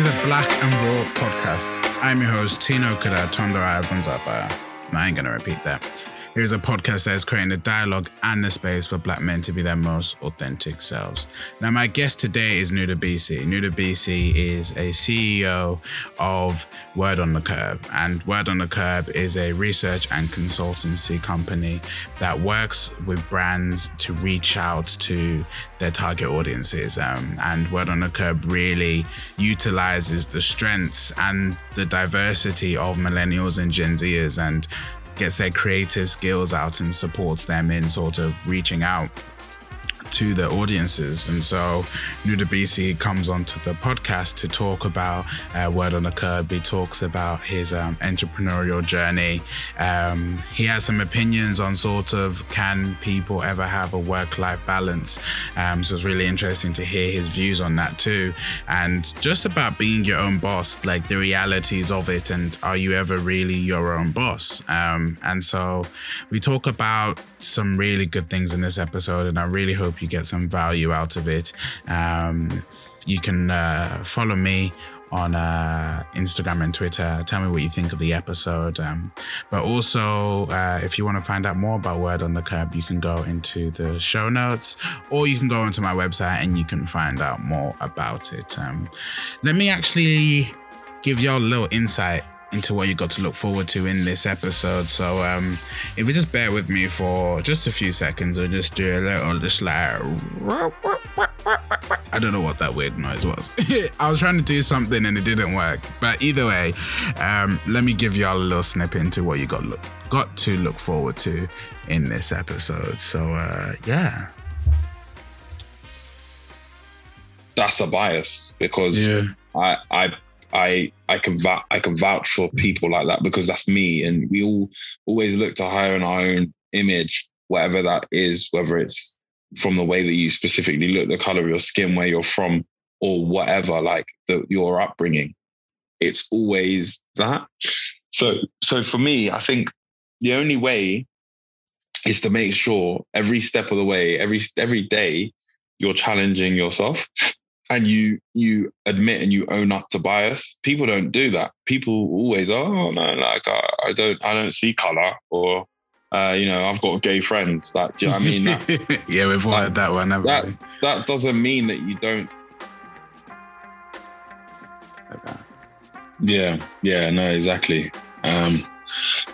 to the Black and Raw podcast. I'm your host, Tino Kada Tondora Vanzapaya. I ain't gonna repeat that. Here's a podcast that is creating the dialogue and the space for black men to be their most authentic selves. Now, my guest today is Ndubuisi. Nuda BC is a CEO of Word on the Curb, and Word on the Curb is a research and consultancy company that works with brands to reach out to their target audiences. Um, and Word on the Curb really utilizes the strengths and the diversity of millennials and Gen Zers and gets their creative skills out and supports them in sort of reaching out to the audiences. And so Ndubuisi comes onto the podcast to talk about uh, Word on the Curb. He talks about his um, entrepreneurial journey. Um, he has some opinions on sort of can people ever have a work life balance? Um, so it's really interesting to hear his views on that too. And just about being your own boss, like the realities of it, and are you ever really your own boss? Um, and so we talk about some really good things in this episode, and I really hope you get some value out of it. Um, you can uh, follow me on uh, Instagram and Twitter. Tell me what you think of the episode. Um, but also, uh, if you want to find out more about Word on the Curb, you can go into the show notes or you can go onto my website and you can find out more about it. Um, let me actually give y'all a little insight into what you got to look forward to in this episode. So um, if you just bear with me for just a few seconds, or just do a little just like I don't know what that weird noise was. I was trying to do something and it didn't work. But either way, um, let me give y'all a little snippet into what you got look got to look forward to in this episode. So uh, yeah. That's a bias because yeah. I I I I can vouch, I can vouch for people like that because that's me, and we all always look to hire in our own image, whatever that is, whether it's from the way that you specifically look, the color of your skin, where you're from, or whatever, like the, your upbringing. It's always that. So so for me, I think the only way is to make sure every step of the way, every every day, you're challenging yourself and you you admit and you own up to bias people don't do that people always oh no like I, I don't i don't see color or uh, you know i've got gay friends like do you know what i mean that, yeah we've all had that one that, we? that doesn't mean that you don't okay. yeah yeah no exactly um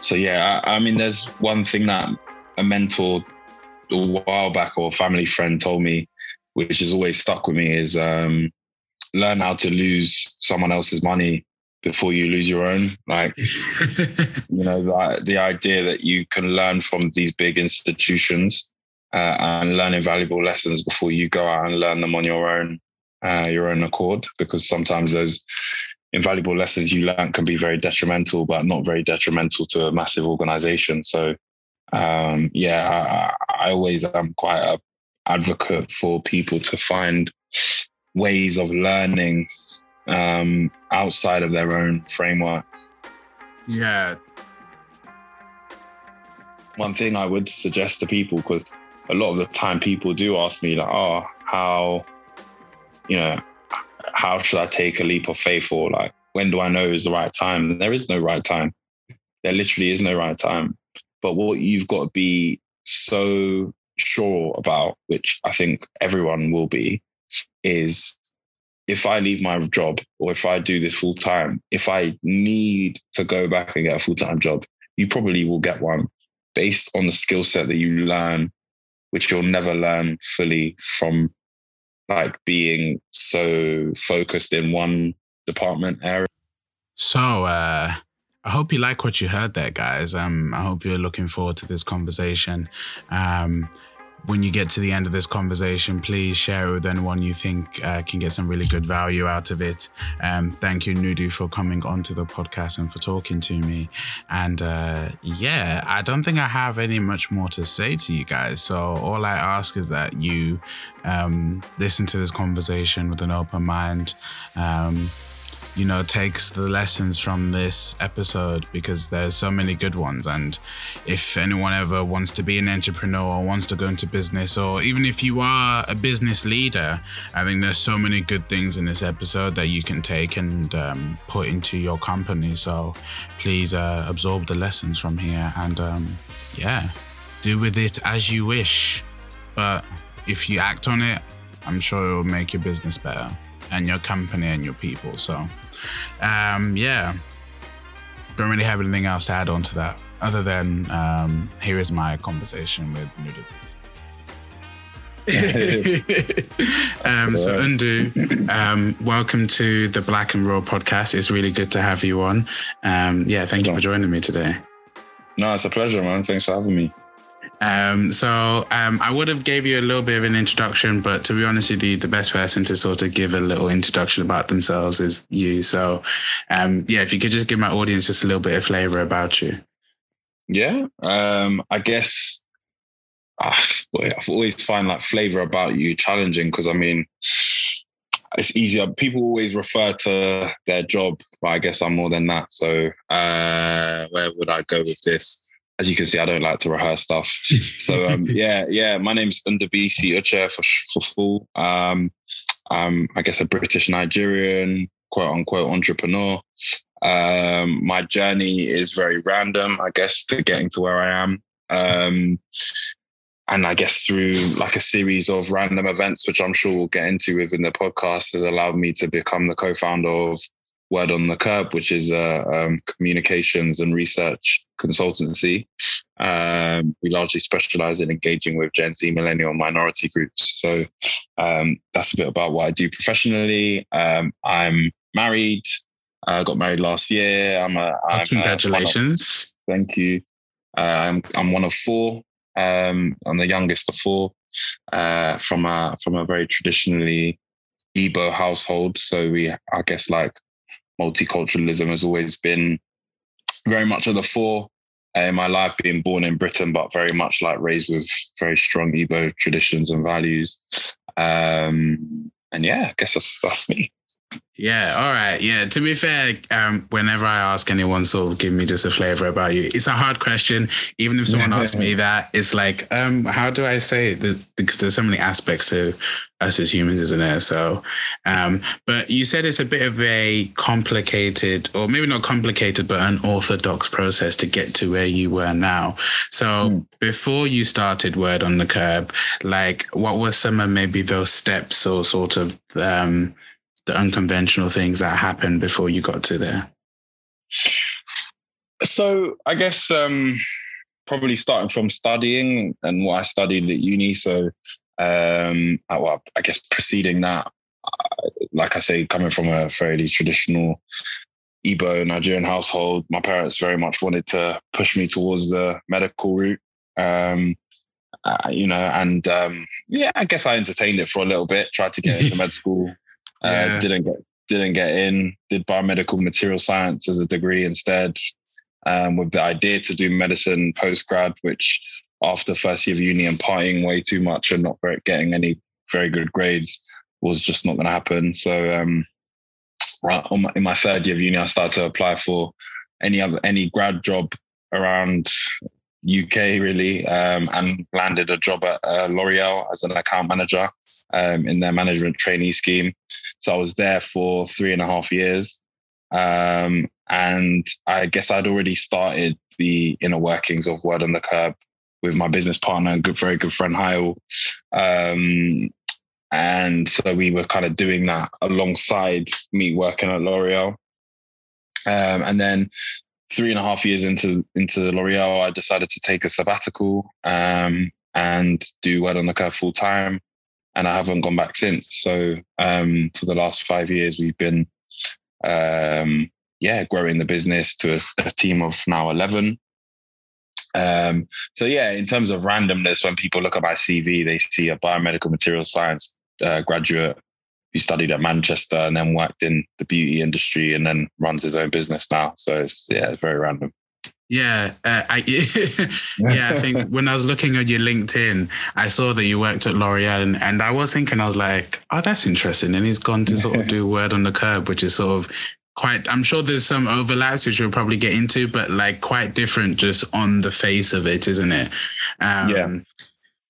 so yeah I, I mean there's one thing that a mentor a while back or a family friend told me which has always stuck with me, is um, learn how to lose someone else's money before you lose your own. Like, you know, the, the idea that you can learn from these big institutions uh, and learn invaluable lessons before you go out and learn them on your own, uh, your own accord, because sometimes those invaluable lessons you learn can be very detrimental, but not very detrimental to a massive organization. So, um, yeah, I, I always am quite a advocate for people to find ways of learning um, outside of their own frameworks. Yeah. One thing I would suggest to people, because a lot of the time people do ask me, like, oh, how, you know, how should I take a leap of faith or like, when do I know is the right time? There is no right time. There literally is no right time. But what you've got to be so sure about, which I think everyone will be, is if I leave my job or if I do this full time, if I need to go back and get a full time job, you probably will get one based on the skill set that you learn, which you'll never learn fully from like being so focused in one department area. So, uh, I hope you like what you heard there, guys. Um, I hope you're looking forward to this conversation. Um, when you get to the end of this conversation, please share it with anyone you think uh, can get some really good value out of it. Um, thank you, Ndu, for coming onto the podcast and for talking to me. And uh, yeah, I don't think I have any much more to say to you guys. So all I ask is that you um, listen to this conversation with an open mind. Um, you know, takes the lessons from this episode because there's so many good ones. And if anyone ever wants to be an entrepreneur or wants to go into business, or even if you are a business leader, I think there's so many good things in this episode that you can take and um, put into your company. So please uh, absorb the lessons from here and um, yeah, do with it as you wish. But if you act on it, I'm sure it will make your business better and your company and your people. So, um, yeah, don't really have anything else to add on to that other than um, here is my conversation with Ndubuisi. um, so Ndu um, welcome to the Black and Raw podcast. It's really good to have you on. Um, yeah, thank you for joining me today. No, it's a pleasure, man. Thanks for having me. Um, so um, I would have gave you a little bit of an introduction, but to be honest with you, the best person to sort of give a little introduction about themselves is you. So um, yeah, if you could just give my audience just a little bit of flavor about you. Yeah, um, I guess uh, I've always find like flavor about you challenging because I mean it's easier. People always refer to their job, but I guess I'm more than that. So uh, where would I go with this? As you can see, I don't like to rehearse stuff. So um, yeah, yeah, my name's Ndubuisi Uchea for for full. Um, I'm I guess a British Nigerian quote unquote entrepreneur. Um, my journey is very random, I guess, to getting to where I am. Um, and I guess through like a series of random events, which I'm sure we'll get into within the podcast, has allowed me to become the co-founder of Word on the Curb, which is a um, communications and research consultancy. Um, we largely specialize in engaging with Gen Z, millennial, minority groups. So um, that's a bit about what I do professionally. Um, I'm married. I got married last year. I'm a I'm congratulations. A, thank you. Uh, I'm I'm one of four. Um, I'm the youngest of four uh, from a from a very traditionally Igbo household. So we, I guess, like multiculturalism has always been very much at the fore in my life, being born in Britain, but very much like raised with very strong Igbo traditions and values. Um, and yeah, I guess that's, that's me. Yeah, all right. Yeah, to be fair, um, whenever I ask anyone, sort of give me just a flavor about you, it's a hard question. Even if someone asks me that, it's like, um, how do I say it? There's, because there's so many aspects to us as humans, isn't there? So, um, but you said it's a bit of a complicated, or maybe not complicated, but unorthodox process to get to where you were now. So, mm. before you started Word on the Curb, like, what were some of maybe those steps or sort of um, the unconventional things that happened before you got to there? So I guess um, probably starting from studying and what I studied at uni. So um, I, well, I guess preceding that, uh, like I say, coming from a fairly traditional Igbo Nigerian household, my parents very much wanted to push me towards the medical route. Um, uh, you know, and um, yeah, I guess I entertained it for a little bit. Tried to get into med school, uh, yeah. didn't get didn't get in. Did biomedical material science as a degree instead, um, with the idea to do medicine post grad, which after first year of uni and partying way too much and not getting any very good grades was just not going to happen. So um, right, my, in my third year of uni, I started to apply for any other any grad job around UK really, um, and landed a job at uh, L'Oreal as an account manager um, in their management trainee scheme. So I was there for three and a half years. Um, and I guess I'd already started the inner workings of Word on the Curb with my business partner and good, very good friend Hayel. Um, and so we were kind of doing that alongside me working at L'Oreal. Um, and then three and a half years into into L'Oreal, I decided to take a sabbatical um, and do Word on the Curb full time and I haven't gone back since. So um, for the last five years, we've been, um, yeah, growing the business to a, a team of now eleven. Um, so yeah, in terms of randomness, when people look at my CV, they see a biomedical material science uh, graduate who studied at Manchester and then worked in the beauty industry and then runs his own business now. So it's yeah, it's very random. Yeah, uh, I, yeah. I think when I was looking at your LinkedIn, I saw that you worked at L'Oreal, and, and I was thinking, I was like, oh, that's interesting. And he's gone to sort of do Word on the Curb, which is sort of quite i'm sure there's some overlaps which we'll probably get into but like quite different just on the face of it isn't it um, yeah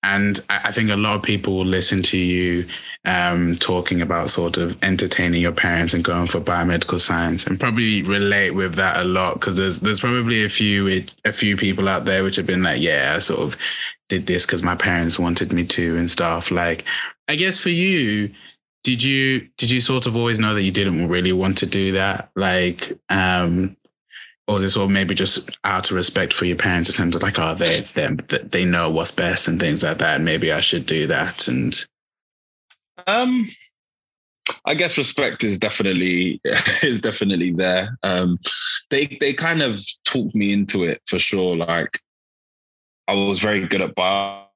and I think a lot of people will listen to you um, talking about sort of entertaining your parents and going for biomedical science, and probably relate with that a lot because there's there's probably a few a few people out there which have been like, yeah, I sort of did this because my parents wanted me to and stuff. Like, I guess for you, did you did you sort of always know that you didn't really want to do that? Like, um, or is sort of maybe just out of respect for your parents in terms of like, oh, they they they know what's best and things like that. Maybe I should do that. And um, I guess respect is definitely is definitely there. Um, they they kind of talked me into it for sure. Like I was very good at bio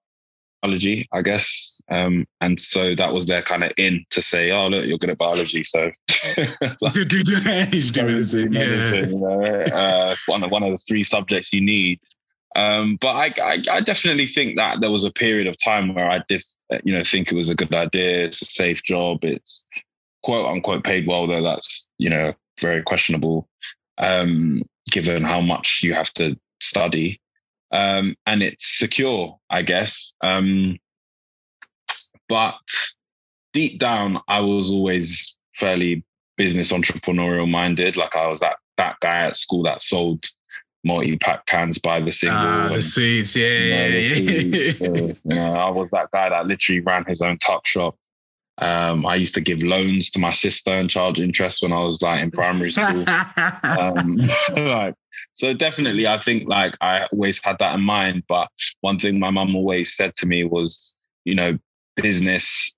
biology, I guess. Um, and so that was their kind of in to say, oh, look, you're good at biology. So, like, so do he's doing this. Yeah. you know, uh, it's one of, one of the three subjects you need. Um, but I, I, I, definitely think that there was a period of time where I did, you know, think it was a good idea. It's a safe job. It's quote unquote paid well, though that's, you know, very questionable, um, given how much you have to study um, and it's secure, I guess. Um, but deep down, I was always fairly business entrepreneurial minded. Like I was that that guy at school that sold multi-pack cans by the single. Ah, the seeds, yeah, you know, yeah, yeah. Seeds. you know, I was that guy that literally ran his own tuck shop. Um, I used to give loans to my sister and charge interest when I was like in primary school. um, like so definitely, I think like I always had that in mind. But one thing my mum always said to me was, you know, business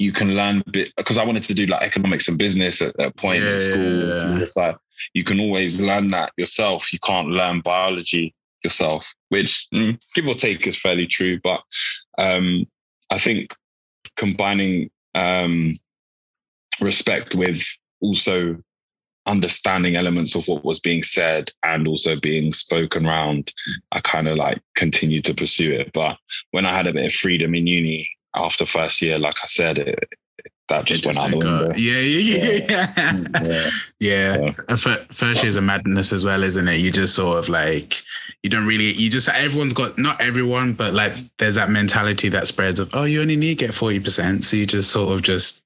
you can learn bit because I wanted to do like economics and business at that point yeah, in school. Yeah, yeah. like you can always learn that yourself. You can't learn biology yourself, which mm, give or take is fairly true. But um, I think combining um, respect with also understanding elements of what was being said and also being spoken around, I kind of like continued to pursue it. But when I had a bit of freedom in uni after first year, like I said, it, that just, just went out the window. Yeah, yeah, yeah. Yeah. yeah. yeah. First year's a madness as well, isn't it? You just sort of like, you don't really, you just, everyone's got, not everyone, but like there's that mentality that spreads of, oh, you only need to get 40%. So you just sort of just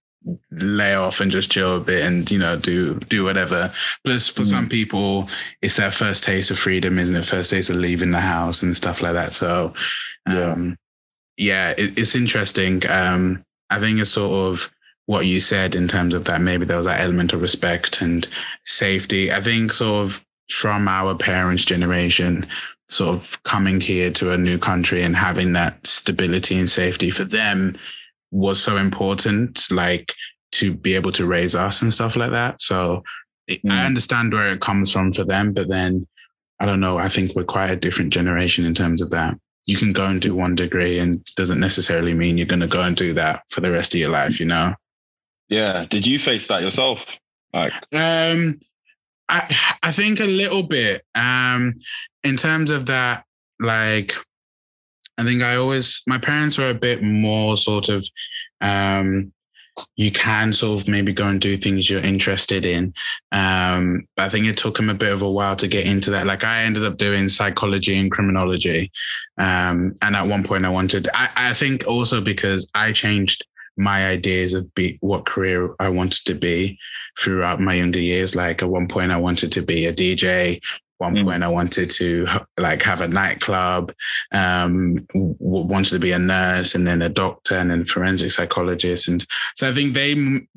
lay off and just chill a bit and you know do do whatever. Plus for mm. some people it's their first taste of freedom isn't it? First taste of leaving the house and stuff like that. So um yeah, yeah it, it's interesting. Um i think it's sort of what you said in terms of that maybe there was that element of respect and safety. I think sort of from our parents generation sort of coming here to a new country and having that stability and safety for them was so important, like to be able to raise us and stuff like that. So mm. I understand where it comes from for them, but then I don't know. I think we're quite a different generation in terms of that. You can go and do one degree and doesn't necessarily mean you're going to go and do that for the rest of your life, you know? Yeah. Did you face that yourself? Like, um, I, I think a little bit, um, in terms of that, like, I think I always, my parents were a bit more sort of, um, you can sort of maybe go and do things you're interested in. Um, but I think it took them a bit of a while to get into that. Like I ended up doing psychology and criminology. Um, and at one point I wanted, I, I think also because I changed my ideas of be, what career I wanted to be throughout my younger years. Like at one point I wanted to be a DJ one mm. point i wanted to like have a nightclub um w- wanted to be a nurse and then a doctor and then forensic psychologist. And so i think they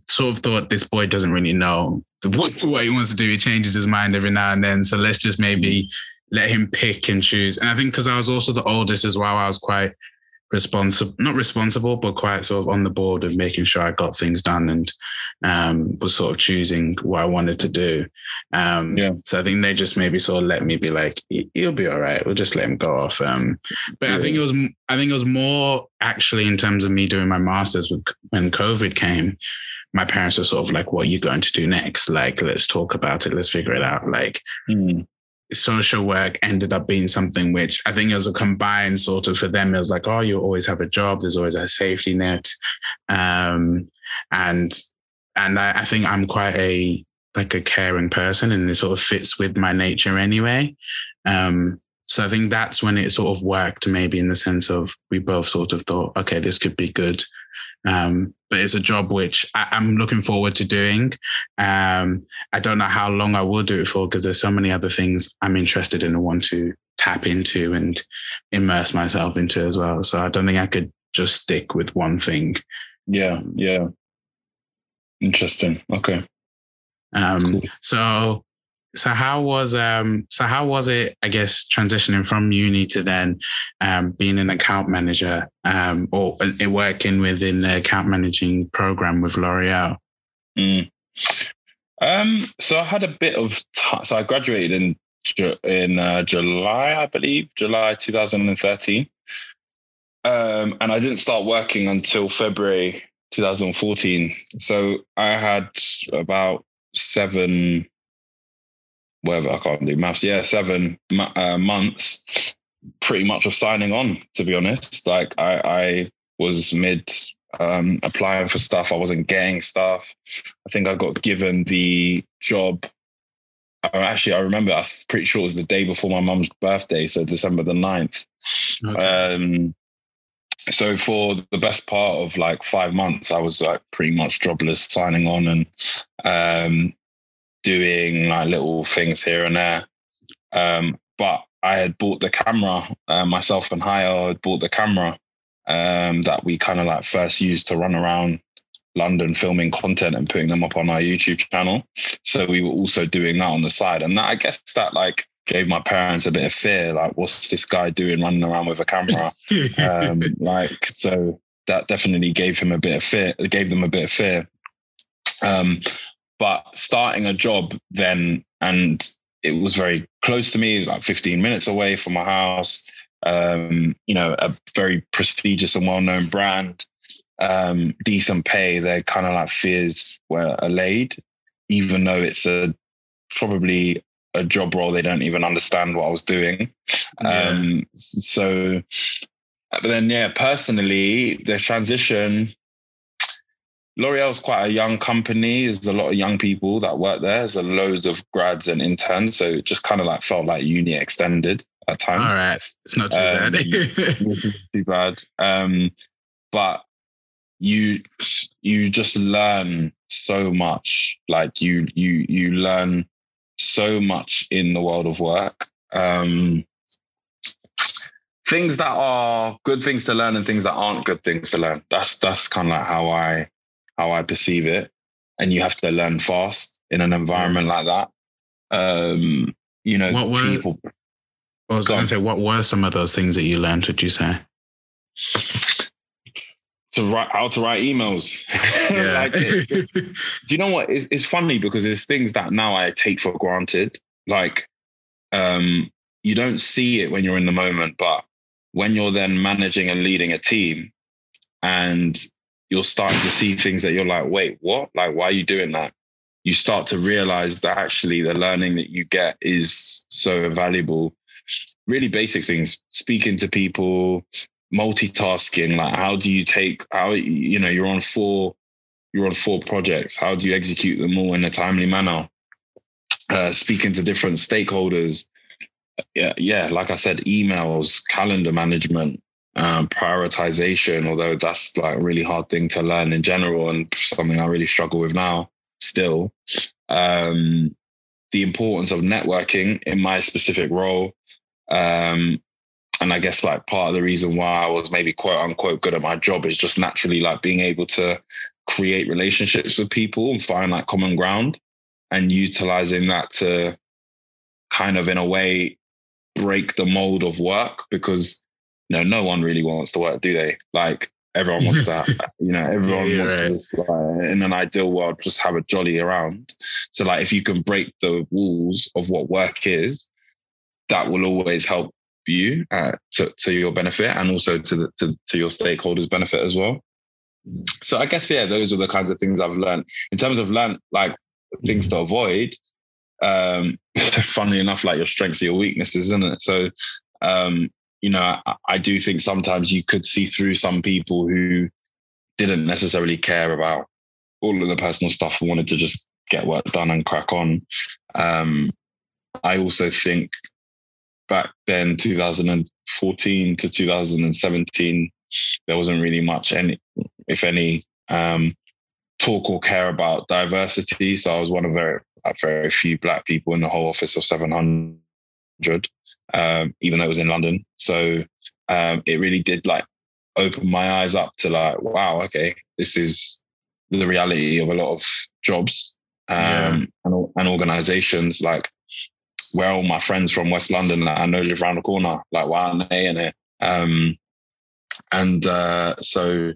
sort of thought this boy doesn't really know what, what he wants to do. He changes his mind every now and then. So let's just maybe let him pick and choose. And i think because i was also the oldest as well i was quite responsible, not responsible, but quite sort of on the board of making sure I got things done and um, was sort of choosing what I wanted to do. Um, yeah. So I think they just maybe sort of let me be like, he'll be all right. We'll just let him go off. Um, but yeah. I think it was, I think it was more actually in terms of me doing my masters when COVID came. My parents were sort of like, "What are you going to do next? Like, let's talk about it. Let's figure it out." Like, mm social work ended up being something which I think it was a combined sort of for them. It was like, oh, you always have a job. There's always a safety net, um, and and I, I, think I'm quite a like a caring person and it sort of fits with my nature anyway. Um, so I think that's when it sort of worked, maybe in the sense of we both sort of thought, okay, this could be good. Um, but it's a job which I, am looking forward to doing. Um, I don't know how long I will do it for because there's so many other things I'm interested in and want to tap into and immerse myself into as well. So I don't think I could just stick with one thing. Yeah, yeah. Interesting. Okay. Um, cool. So so how was um so how was it i guess transitioning from uni to then um being an account manager um or uh, working within the account managing program with l'oreal? Mm. um so i had a bit of t- so i graduated in in uh, july i believe july 2013 um and i didn't start working until february 2014 so i had about seven whatever I can't do maths. Yeah, seven uh, months, pretty much of signing on. To be honest, like I, I was mid um, applying for stuff. I wasn't getting stuff. I think I got given the job. actually, I remember. I'm pretty sure it was the day before my mum's birthday, so December the 9th. Okay. Um, so for the best part of like five months, I was like pretty much jobless, signing on and um, doing like little things here and there. Um, but I had bought the camera, uh, myself and Hayel had bought the camera um, that we kind of like first used to run around London filming content and putting them up on our YouTube channel. So we were also doing that on the side. And that, I guess that like gave my parents a bit of fear. Like, what's this guy doing running around with a camera? um, like, so that definitely gave him a bit of fear, gave them a bit of fear. Um, but starting a job then, and it was very close to me, like 15 minutes away from my house. Um, you know, a very prestigious and well-known brand, um, decent pay. Their kind of like fears were allayed, even though it's a probably a job role they don't even understand what I was doing. Yeah. Um, so, but then yeah, personally, the transition L'Oreal is quite a young company. There's a lot of young people that work there. There's a loads of grads and interns. So it just kind of like felt like uni extended at times. All right. It's not too um, bad. too bad. Um, but you you just learn so much. Like you you you learn so much in the world of work. Um, things that are good things to learn and things that aren't good things to learn. That's that's kind of like how I how I perceive it. And you have to learn fast in an environment like that. Um, you know, what were, people. I was going to say, what were some of those things that you learned? Would you say? To write, how to write emails. Yeah. like, it, do you know what? It's, it's funny because it's things that now I take for granted. Like, um, you don't see it when you're in the moment, but when you're then managing and leading a team, and you're starting to see things that you're like, wait, what? Like, why are you doing that? You start to realize that actually the learning that you get is so valuable. Really basic things, speaking to people, multitasking. Like, how do you take how you know you're on four, you're on four projects. How do you execute them all in a timely manner? Uh, speaking to different stakeholders. Yeah, yeah. Like I said, emails, calendar management, um, prioritization, although that's like a really hard thing to learn in general and something I really struggle with now still. Um, the importance of networking in my specific role. Um, and I guess like part of the reason why I was maybe quote unquote good at my job is just naturally like being able to create relationships with people and find like common ground and utilizing that to kind of in a way break the mold of work because you know, no one really wants to work, do they? Like everyone wants that. you know, everyone yeah, wants right. to just, like, in an ideal world just have a jolly around. So like if you can break the walls of what work is, that will always help you uh, to, to your benefit and also to, the, to to your stakeholders benefit as well. So I guess yeah, those are the kinds of things I've learned in terms of learn like things to avoid. Um, funnily enough, like your strengths are your weaknesses, isn't it? So um, you know, I, I do think sometimes you could see through some people who didn't necessarily care about all of the personal stuff and wanted to just get work done and crack on. Um, I also think back then, 2014 to 2017, there wasn't really much any, if any, um, talk or care about diversity. So I was one of very, very few black people in the whole office of 700, um, even though it was in London. So um, it really did like open my eyes up to like, wow, okay, this is the reality of a lot of jobs um, yeah. and, and organizations. Like where all my friends from West London that I know live around the corner, like why aren't they in it? Um, and uh, so,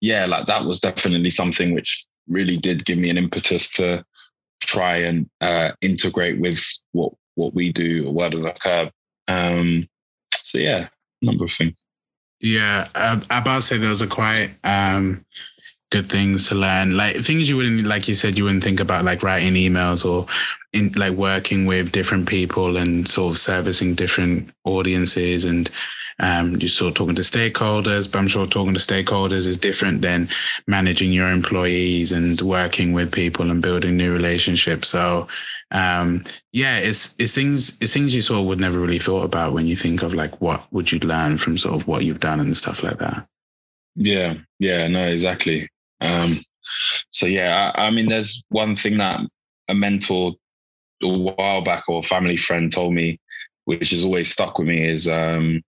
yeah, like that was definitely something which really did give me an impetus to try and uh, integrate with what what we do, Word on the Curb. Um, so yeah, a number of things. Yeah, I, I about to say those are quite um, good things to learn. Like things you wouldn't, like you said, you wouldn't think about, like writing emails or in like working with different people and sort of servicing different audiences and um, you're sort of talking to stakeholders, but I'm sure talking to stakeholders is different than managing your employees and working with people and building new relationships. So um, yeah, it's it's things it's things you sort of would never really thought about when you think of like what would you learn from sort of what you've done and stuff like that. Yeah, yeah, no, exactly. Um, so yeah, I, I mean, there's one thing that a mentor a while back or a family friend told me, which has always stuck with me, is um,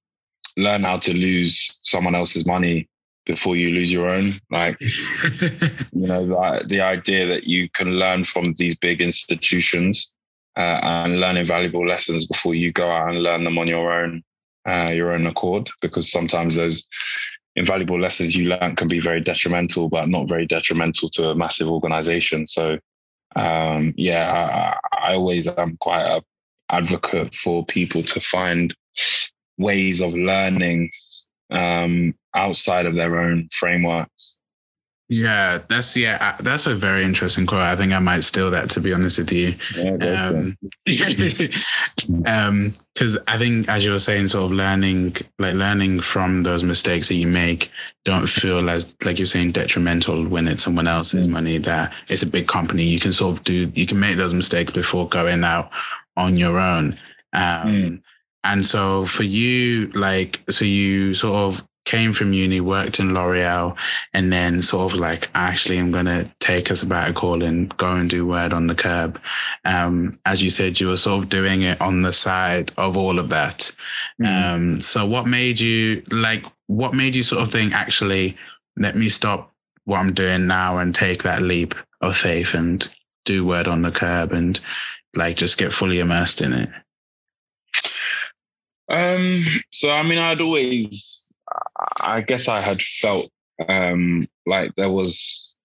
learn how to lose someone else's money before you lose your own. Like, you know, the, the idea that you can learn from these big institutions uh, and learn invaluable lessons before you go out and learn them on your own, uh, your own accord, because sometimes those invaluable lessons you learn can be very detrimental, but not very detrimental to a massive organization. So, um, yeah, I, I always am quite a advocate for people to find ways of learning um, outside of their own frameworks. Yeah, that's yeah, that's a very interesting quote. I think I might steal that to be honest with you. Yeah, um, um, because I think as you were saying, sort of learning, like learning from those mistakes that you make, don't feel as like you're saying detrimental when it's someone else's money. That it's a big company, you can sort of do, you can make those mistakes before going out on your own. Um, mm. And so for you, like, so you sort of came from uni, worked in L'Oreal, and then sort of like, actually, I'm going to take us about a sabbatical and go and do Word on the Curb. Um, as you said, you were sort of doing it on the side of all of that. Mm. Um, so what made you like, what made you sort of think, actually, let me stop what I'm doing now and take that leap of faith and do Word on the Curb and like just get fully immersed in it? Um, so I mean, I'd always, I guess, I had felt um, like there was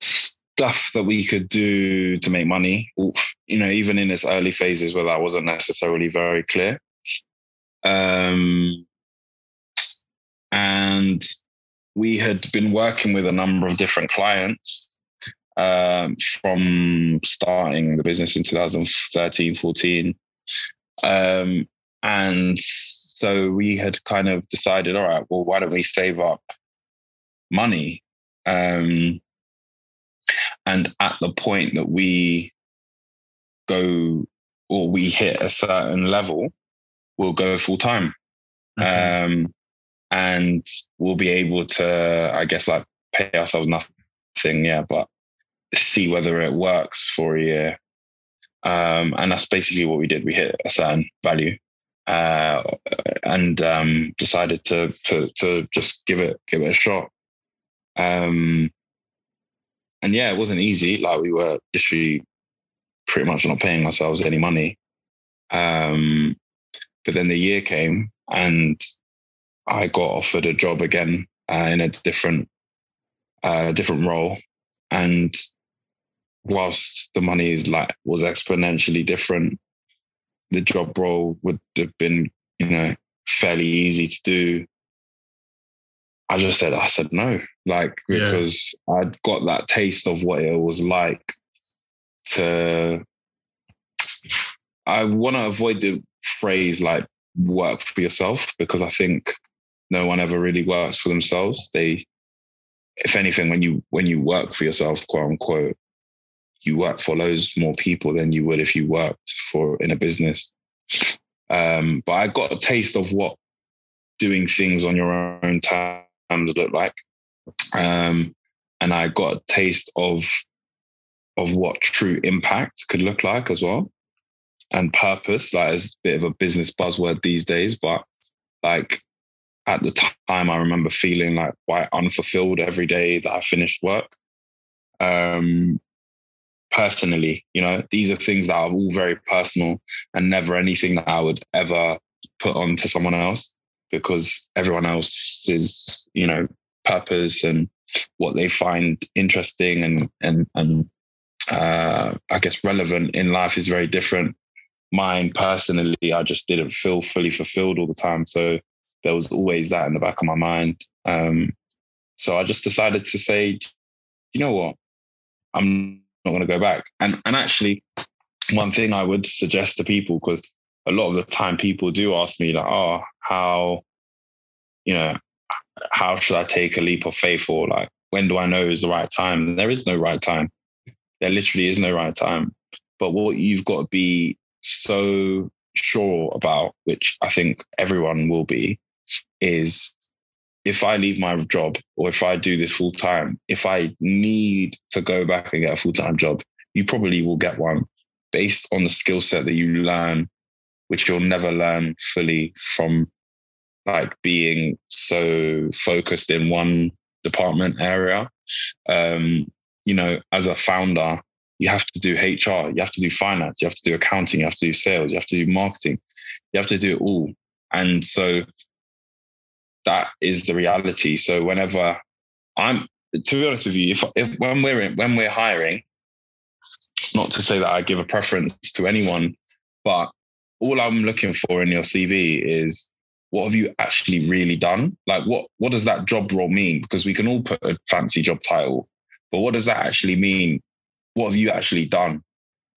stuff that we could do to make money. You know, even in its early phases where that wasn't necessarily very clear. Um, and we had been working with a number of different clients um, from starting the business in 2013, 14. Um, and so we had kind of decided, all right, well, why don't we save up money? Um, and at the point that we go or we hit a certain level, we'll go full time. Okay. Um, and we'll be able to, I guess, like pay ourselves nothing, yeah, but see whether it works for a year. Um, and that's basically what we did. We hit a certain value uh, and um, decided to, to to just give it give it a shot. Um, and yeah, it wasn't easy. Like we were literally pretty much not paying ourselves any money. Um, but then the year came, and I got offered a job again uh, in a different uh, different role, and whilst the money is like was exponentially different the job role would have been, you know, fairly easy to do. I just said, I said no, like, because yeah. I'd got that taste of what it was like to, I want to avoid the phrase like work for yourself because I think no one ever really works for themselves. They, if anything, when you, when you work for yourself, quote unquote, you work for loads more people than you would if you worked for in a business. Um, but I got a taste of what doing things on your own terms look like. Um, and I got a taste of of what true impact could look like as well. And purpose, like is a bit of a business buzzword these days, but like at the time I remember feeling like quite unfulfilled every day that I finished work. Um personally, you know, these are things that are all very personal and never anything that I would ever put on to someone else because everyone else's, you know, purpose and what they find interesting and and and uh, I guess relevant in life is very different. Mine personally, I just didn't feel fully fulfilled all the time, so there was always that in the back of my mind. Um, so I just decided to say, you know what, I'm not going to go back. And and actually, one thing I would suggest to people because a lot of the time people do ask me like, oh, how, you know, how should I take a leap of faith or like when do I know is the right time? And there is no right time. There literally is no right time. But what you've got to be so sure about, which I think everyone will be, is if I leave my job or if I do this full time, if I need to go back and get a full time job, you probably will get one based on the skill set that you learn, which you'll never learn fully from like being so focused in one department area. Um, you know, as a founder, you have to do HR, you have to do finance, you have to do accounting, you have to do sales, you have to do marketing, you have to do it all. And so that is the reality. So whenever I'm, to be honest with you, if, if when we're in, when we're hiring, not to say that I give a preference to anyone, but all I'm looking for in your CV is what have you actually really done? Like what what does that job role mean? Because we can all put a fancy job title, but what does that actually mean? What have you actually done?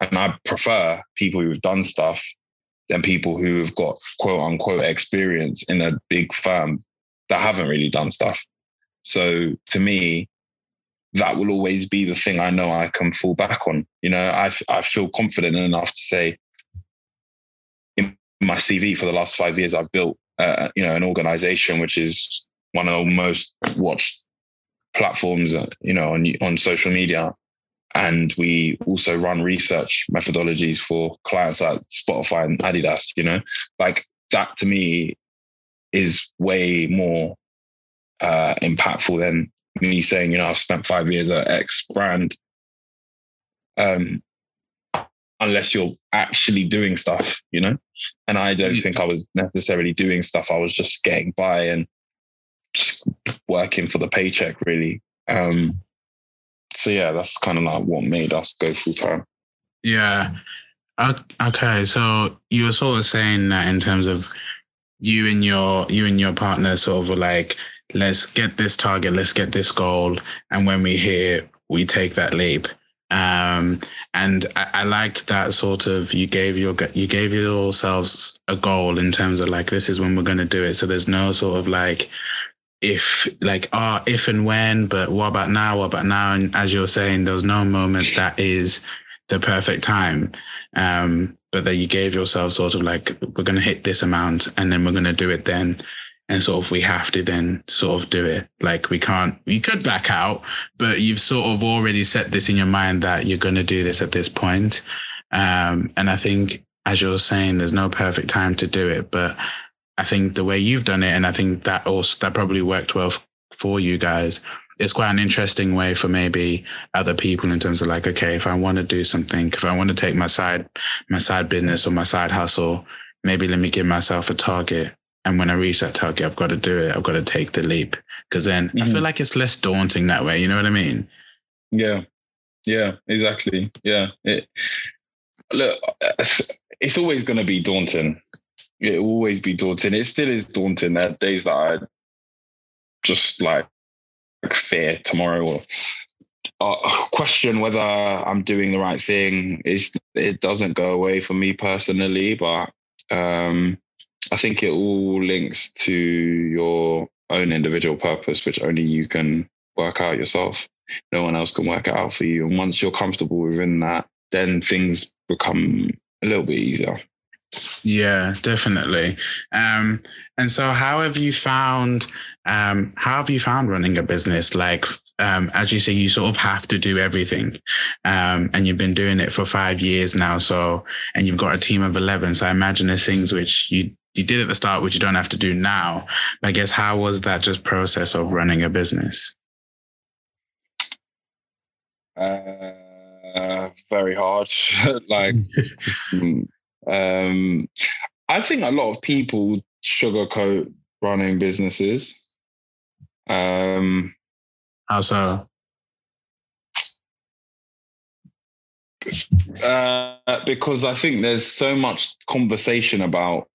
And I prefer people who've done stuff than people who have got quote unquote experience in a big firm that haven't really done stuff. So to me, that will always be the thing I know I can fall back on. You know, I, I feel confident enough to say in my CV for the last five years, I've built uh, you know, an organization which is one of the most watched platforms, uh, you know, on on social media. And we also run research methodologies for clients like Spotify and Adidas. You know, like that to me is way more uh, impactful than me saying, you know, I've spent five years at X brand. Um, unless you're actually doing stuff, you know? And I don't think I was necessarily doing stuff. I was just getting by and just working for the paycheck, really. Um, so yeah, that's kind of like what made us go full time. Yeah. Okay. So you were sort of saying that in terms of you and your you and your partner sort of were like, let's get this target, let's get this goal, and when we hit, we take that leap. Um, and I, I, liked that sort of you gave your you gave yourselves a goal in terms of like this is when we're going to do it. So there's no sort of like if like ah oh, if and when, but what about now? What about now? And as you're saying, there's no moment that is the perfect time. Um, but that you gave yourself sort of like we're going to hit this amount and then we're going to do it then and sort of we have to then sort of do it. Like we can't, we could back out, but you've sort of already set this in your mind that you're going to do this at this point. Um, and I think, as you're saying, there's no perfect time to do it, but I think the way you've done it, and I think that also that probably worked well f- for you guys. It's quite an interesting way for maybe other people in terms of like, okay, if I want to do something, if I want to take my side, my side business or my side hustle, maybe let me give myself a target and when I reach that target, I've got to do it. I've got to take the leap because then mm-hmm. I feel mm-hmm. like it's less daunting that way. You know what I mean? Yeah, yeah, exactly. Yeah, it, look, it's always going to be daunting. It will always be daunting. It still is daunting. There are days that I just like fear tomorrow or uh, question whether I'm doing the right thing. It's, it doesn't go away for me personally, but um, I think it all links to your own individual purpose, which only you can work out yourself. No one else can work it out for you. And once you're comfortable within that, then things become a little bit easier. Yeah, definitely. Um, and so, how have you found? Um, how have you found running a business? Like, um, as you say, you sort of have to do everything, um, and you've been doing it for five years now. So, and you've got a team of eleven. So, I imagine there's things which you you did at the start, which you don't have to do now. But I guess how was that just process of running a business? Uh, very hard. like, mm, um, I think a lot of people sugarcoat running businesses. Um, How so? Uh, because I think there's so much conversation about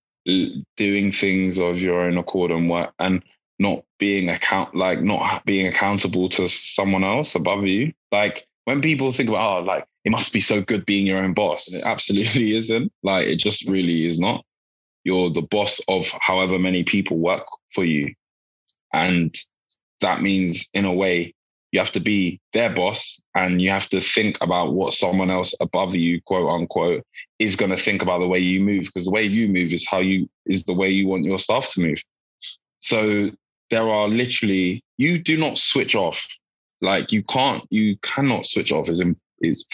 doing things of your own accord and what and not being account like not being accountable to someone else above you. Like when people think about oh like it must be so good being your own boss, it absolutely isn't. Like it just really is not. You're the boss of however many people work for you, and that means in a way you have to be their boss and you have to think about what someone else above you quote unquote is going to think about the way you move because the way you move is how you is the way you want your staff to move. So there are literally you do not switch off. Like you can't you cannot switch off. Is is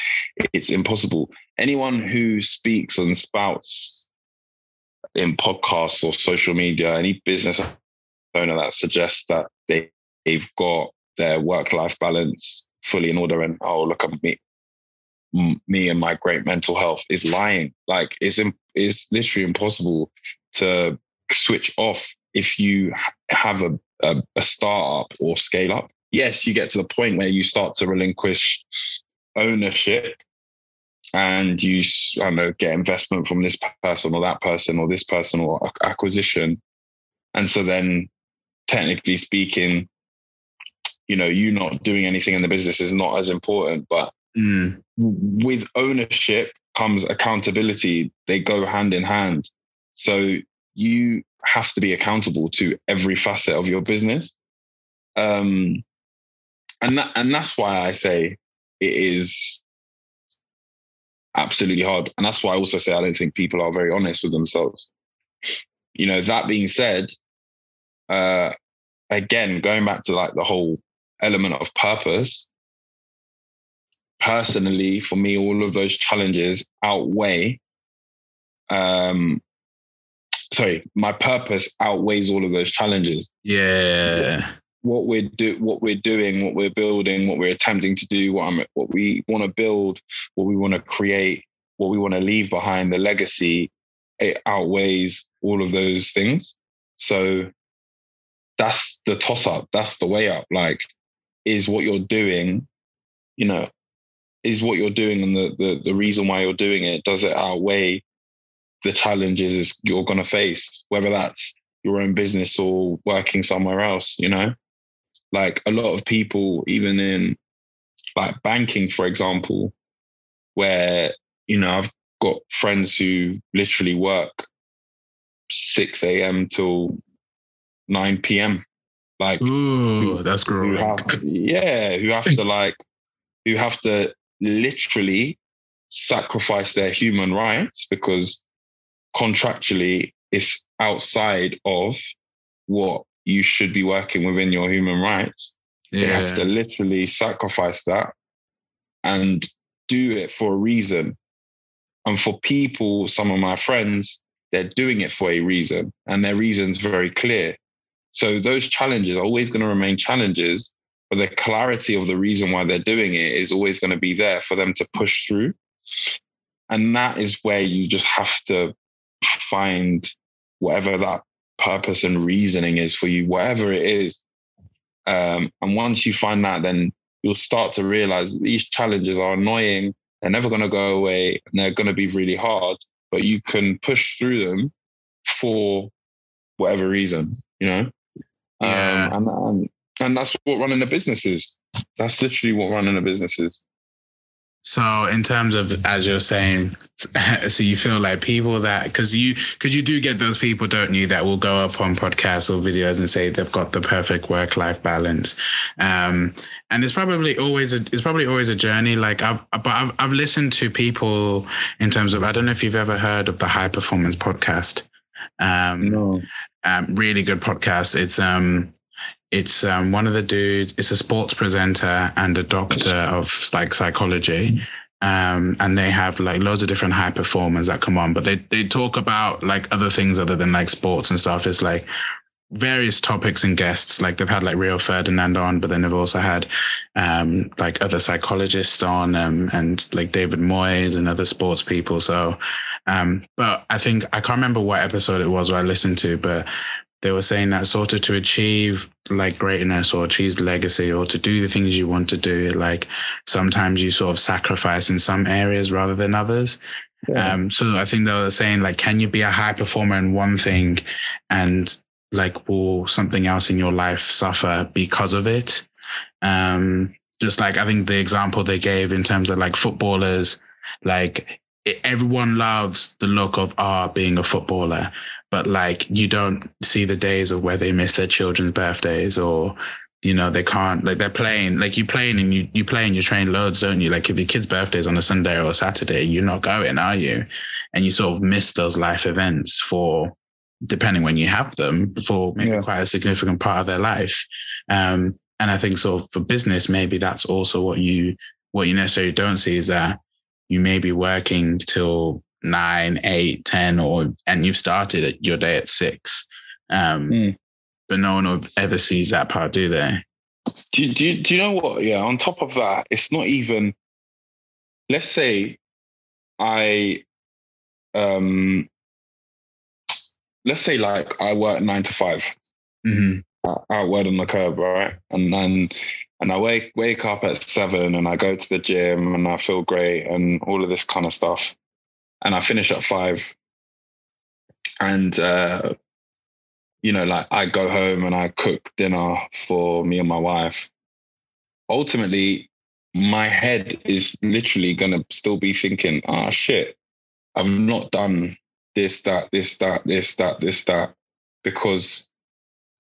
it's impossible. Anyone who speaks and spouts in podcasts or social media any business owner that suggests that they, they've got their work life balance fully in order and oh look at me me and my great mental health is lying. Like it's it's literally impossible to switch off if you have a, a, a startup or scale up. Yes you get to the point where you start to relinquish ownership and you I don't know get investment from this person or that person or this person or acquisition. And so then technically speaking you know you not doing anything in the business is not as important but mm. with ownership comes accountability. They go hand in hand. So you have to be accountable to every facet of your business. Um and that and that's why i say it is absolutely hard. And that's why i also say i don't think people are very honest with themselves. You know that being said uh again going back to like the whole element of purpose, personally, for me, all of those challenges outweigh. Um, sorry, my purpose outweighs all of those challenges. Yeah. What we're do, what we're doing, what we're building, what we're attempting to do, what I'm, what we want to build, what we want to create, what we want to leave behind, the legacy, it outweighs all of those things. So that's the toss up. That's the way up. Like is what you're doing, you know, is what you're doing and the, the, the reason why you're doing it, does it outweigh the challenges you're going to face, whether that's your own business or working somewhere else, you know? Like a lot of people, even in like banking, for example, where, you know, I've got friends who literally work 6 a.m. till 9 p.m. Like, Ooh, who, that's great. yeah, who have to like, who have to literally sacrifice their human rights because contractually it's outside of what you should be working within your human rights. Yeah. They have to literally sacrifice that and do it for a reason. And for people, some of my friends, they're doing it for a reason, and their reason's very clear. So those challenges are always going to remain challenges, but the clarity of the reason why they're doing it is always going to be there for them to push through. And that is where you just have to find whatever that purpose and reasoning is for you, whatever it is. Um, and once you find that, then you'll start to realize these challenges are annoying. They're never going to go away and they're going to be really hard, but you can push through them for whatever reason, you know? Yeah. Um, and, and, and that's what running a business is. That's literally what running a business is. So, in terms of as you're saying, so you feel like people that because you because you do get those people, don't you, that will go up on podcasts or videos and say they've got the perfect work life balance, um, and it's probably always a it's probably always a journey. Like I've but I've I've listened to people in terms of I don't know if you've ever heard of the High Performance Podcast. Um, no. Um, really good podcast. It's um it's um, one of the dudes. It's a sports presenter and a doctor of like psychology, um, and they have like loads of different high performers that come on. But they they talk about like other things other than like sports and stuff. It's like various topics and guests. Like they've had like Rio Ferdinand on, but then they've also had um, like other psychologists on, um, and like David Moyes and other sports people. So, um, but I think I can't remember what episode it was where I listened to, but they were saying that sort of to achieve like greatness or achieve legacy or to do the things you want to do, like sometimes you sort of sacrifice in some areas rather than others. Yeah. Um, so I think they were saying like, can you be a high performer in one thing and like will something else in your life suffer because of it? Um, just like I think the example they gave in terms of like footballers, like everyone loves the look of R being a footballer. But like you don't see the days of where they miss their children's birthdays or you know they can't like they're playing like you playing and you you play and you train loads don't you? Like if your kid's birthday is on a sunday or a saturday you're not going are you? And you sort of miss those life events for depending when you have them for maybe yeah. quite a significant part of their life. Um and i think sort of for business maybe that's also what you what you necessarily don't see is that you may be working till nine, eight, ten, or and you've started your day at six. Um, mm. But no one ever sees that part, do they? Do, do, do you know what? Yeah. On top of that, it's not even. Let's say, I, um, let's say like I work nine to 5 mm-hmm. out word on the curb, right? And then and I wake wake up at seven and I go to the gym and I feel great and all of this kind of stuff and I finish at five. And uh, you know, like I go home and I cook dinner for me and my wife. Ultimately, my head is literally gonna still be thinking, ah, oh, shit, I've not done this, that, this, that, this, that, this, that, because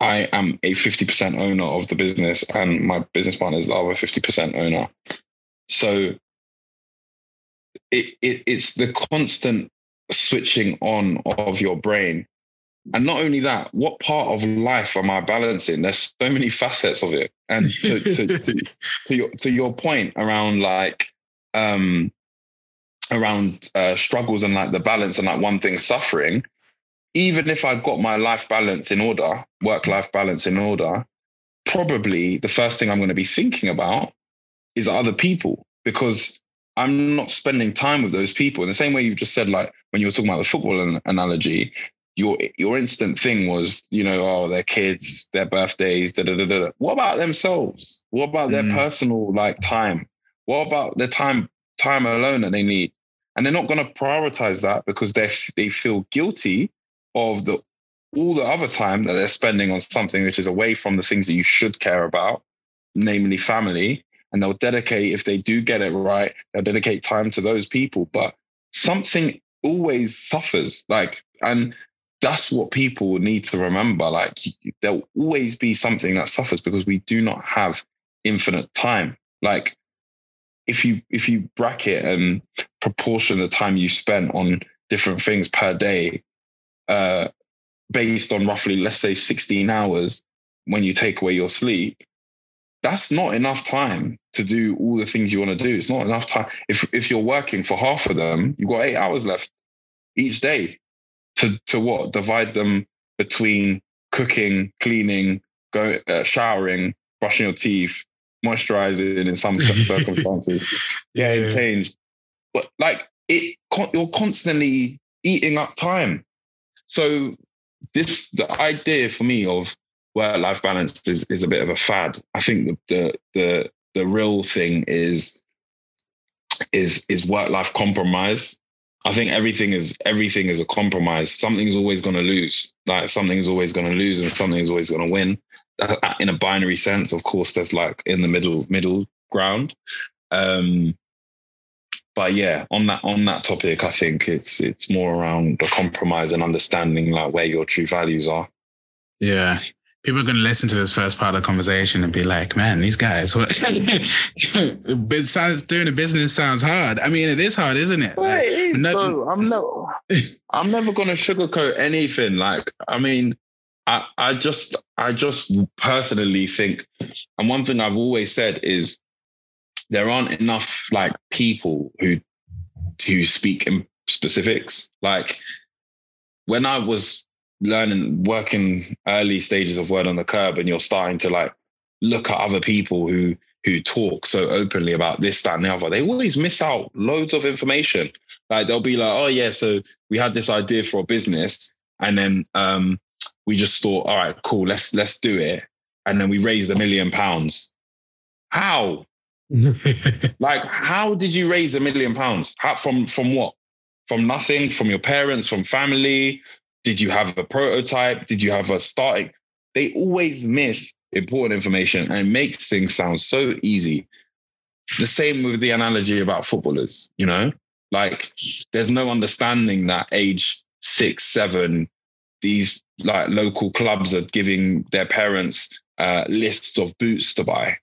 I am a 50% owner of the business and my business partner is the other 50% owner. So it, it, it's the constant switching on of your brain. And not only that, what part of life am I balancing? There's so many facets of it. And to, to, to, to, your to your point around like um around uh, struggles and like the balance and like one thing suffering, even if I got my life balance in order, work life balance in order, probably the first thing I'm going to be thinking about is other people because I'm not spending time with those people in the same way you just said, like when you were talking about the football an- analogy, your your instant thing was, you know, oh, their kids, their birthdays, da da da da. What about themselves? What about their mm. personal like time? What about the time time alone that they need? And they're not going to prioritize that because they they feel guilty of the all the other time that they're spending on something which is away from the things that you should care about, namely family and they'll dedicate if they do get it right they'll dedicate time to those people. But something always suffers like and that's what people need to remember. Like there'll always be something that suffers because we do not have infinite time. Like if you if you bracket and proportion the time you spent on different things per day uh based on roughly let's say 16 hours when you take away your sleep that's not enough time to do all the things you want to do. It's not enough time. If if you're working for half of them, you've got eight hours left each day to to what divide them between cooking, cleaning, go uh, showering, brushing your teeth, moisturizing in some circumstances, yeah, yeah, changed. But like it, you're constantly eating up time. So this the idea for me of work life balance is, is a bit of a fad. I think the, the the the real thing is is is work life compromise. I think everything is everything is a compromise. Something's always going to lose. Like something's always going to lose, and something's always going to win. In a binary sense, of course, there's like in the middle middle ground. Um, but yeah, on that on that topic, I think it's it's more around the compromise and understanding like where your true values are. Yeah. People are going to listen to this first part of the conversation and be like, "Man, these guys, what? it sounds doing a business sounds hard. I mean, it is hard, isn't it? Like, it is, no, I'm not. I'm never going to sugarcoat anything. Like, I mean, I, I just, I just personally think, and one thing I've always said is, there aren't enough like people who who speak in specifics. Like when I was learning, working early stages of word on the curb, and you're starting to like look at other people who who talk so openly about this, that, and the other, they always miss out loads of information. Like they'll be like, "Oh yeah, so we had this idea for a business, and then um, we just thought, all right, cool, let's let's do it, and then we raised a million pounds. How? like, how did you raise a million pounds? How, from from what? From nothing? From your parents? From family? Did you have a prototype? Did you have a starting? They always miss important information and makes things sound so easy. The same with the analogy about footballers, you know, like there's no understanding that age six, seven, these like local clubs are giving their parents uh, lists of boots to buy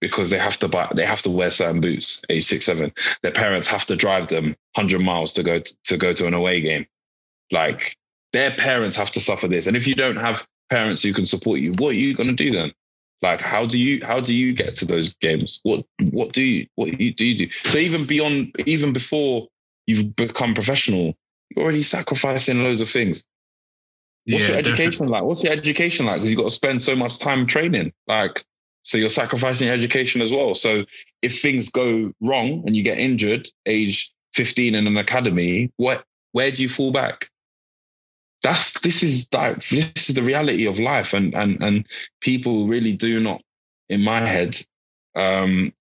because they have to buy they have to wear certain boots age six seven. Their parents have to drive them 100 miles to go to, to go to an away game. Like their parents have to suffer this. And if you don't have parents who can support you what are you going to do then? Like how do you how do you get to those games? What what do you what do you do, you do? so even beyond even before you've become professional you're already sacrificing loads of things. What's yeah, your education definitely. like? What's your education like? Because you've got to spend so much time training. Like so you're sacrificing your education as well. So if things go wrong and you get injured, age 15 in an academy, what where do you fall back? That's this is like this is the reality of life, and and and people really do not, in my head, um,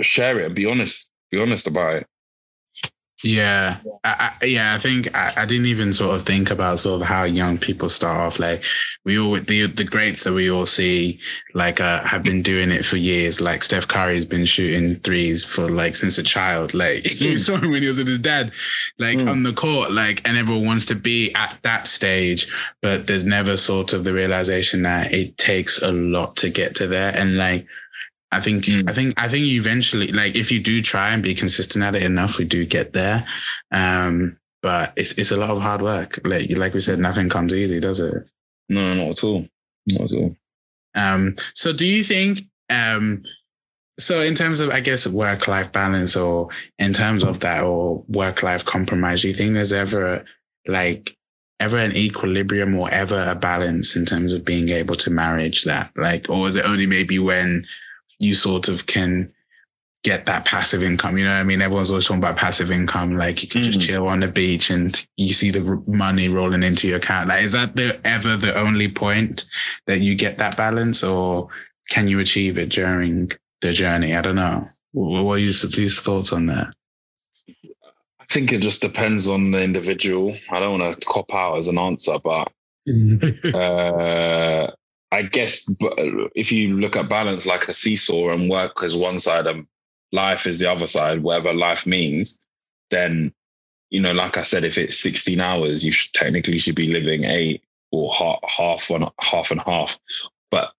share it be honest, be honest about it. Yeah, I, I, yeah. I think I, I, didn't even sort of think about sort of how young people start off. Like we all the the greats that we all see, like uh, have been doing it for years. Like Steph Curry's been shooting threes for like since a child. Like mm. you saw him when he was with his dad, like mm. on the court. Like and everyone wants to be at that stage, but there's never sort of the realization that it takes a lot to get to there. And like I think mm. I think I think eventually, like if you do try and be consistent at it enough, we do get there. Um, but it's it's a lot of hard work. Like like we said, nothing comes easy, does it? No, not at all. Not at all. Um, so do you think um so in terms of I guess work life balance or in terms of that or work life compromise, do you think there's ever like ever an equilibrium or ever a balance in terms of being able to manage that? Like, or is it only maybe when you sort of can get that passive income. You know what I mean? Everyone's always talking about passive income. Like you can mm-hmm. just chill on the beach and you see the money rolling into your account. Like, is that the, ever the only point that you get that balance or can you achieve it during the journey? I don't know. What are your, your thoughts on that? I think it just depends on the individual. I don't want to cop out as an answer, but uh, I guess uh, if you look at balance like a seesaw and work as one side and life is the other side, whatever life means, then, you know, like I said, if it's 16 hours, you should technically should be living eight or half, half, one, half and half. But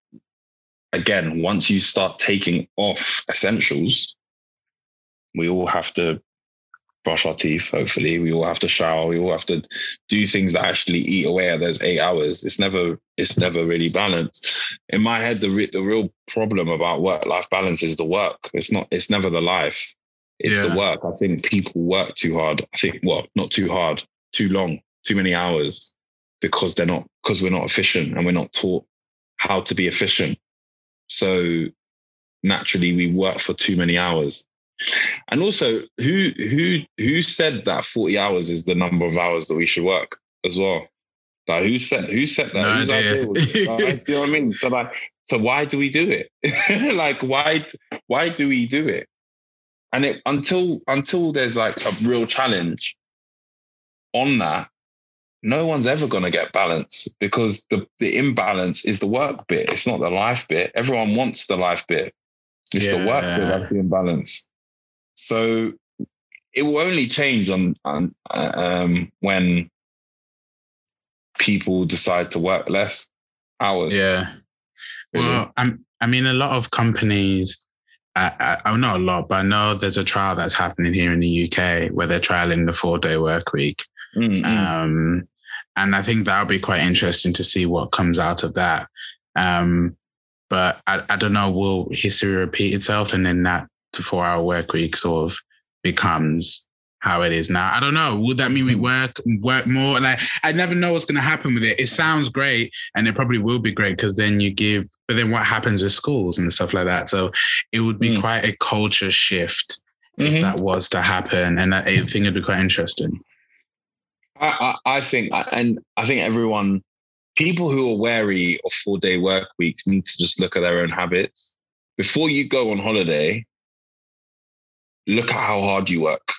again, once you start taking off essentials, we all have to brush our teeth. Hopefully, we all have to shower. We all have to do things that actually eat away at those eight hours. It's never it's never really balanced. In my head, the re- the real problem about work life balance is the work. It's not. It's never the life. It's yeah. the work. I think people work too hard. I think what well, not too hard, too long, too many hours because they're not because we're not efficient and we're not taught how to be efficient. So naturally, we work for too many hours and also, who who who said that forty hours is the number of hours that we should work as well? Like who said who said that? No Whose idea. Like, you know what I mean? So like, so why do we do it? like why why do we do it? And it until until there's like a real challenge on that, no one's ever going to get balance because the the imbalance is the work bit. It's not the life bit. Everyone wants the life bit. It's yeah. the work bit that's the imbalance. So it will only change on, on uh, um, when people decide to work less hours. Yeah. Well, I'm, I mean, a lot of companies, I, I, not a lot, but I know there's a trial that's happening here in the UK where they're trialing the four day work week. Mm-hmm. Um, and I think that'll be quite interesting to see what comes out of that. Um, but I, I don't know, will history repeat itself and then that four hour work week sort of becomes how it is now. I don't know. Would that mean we work work more? Like I never know what's going to happen with it. It sounds great, and it probably will be great because then you give. But then what happens with schools and stuff like that? So it would be mm. quite a culture shift mm-hmm. if that was to happen, and I, I think it'd be quite interesting. I, I, I think, and I think everyone, people who are wary of four day work weeks, need to just look at their own habits before you go on holiday. Look at how hard you work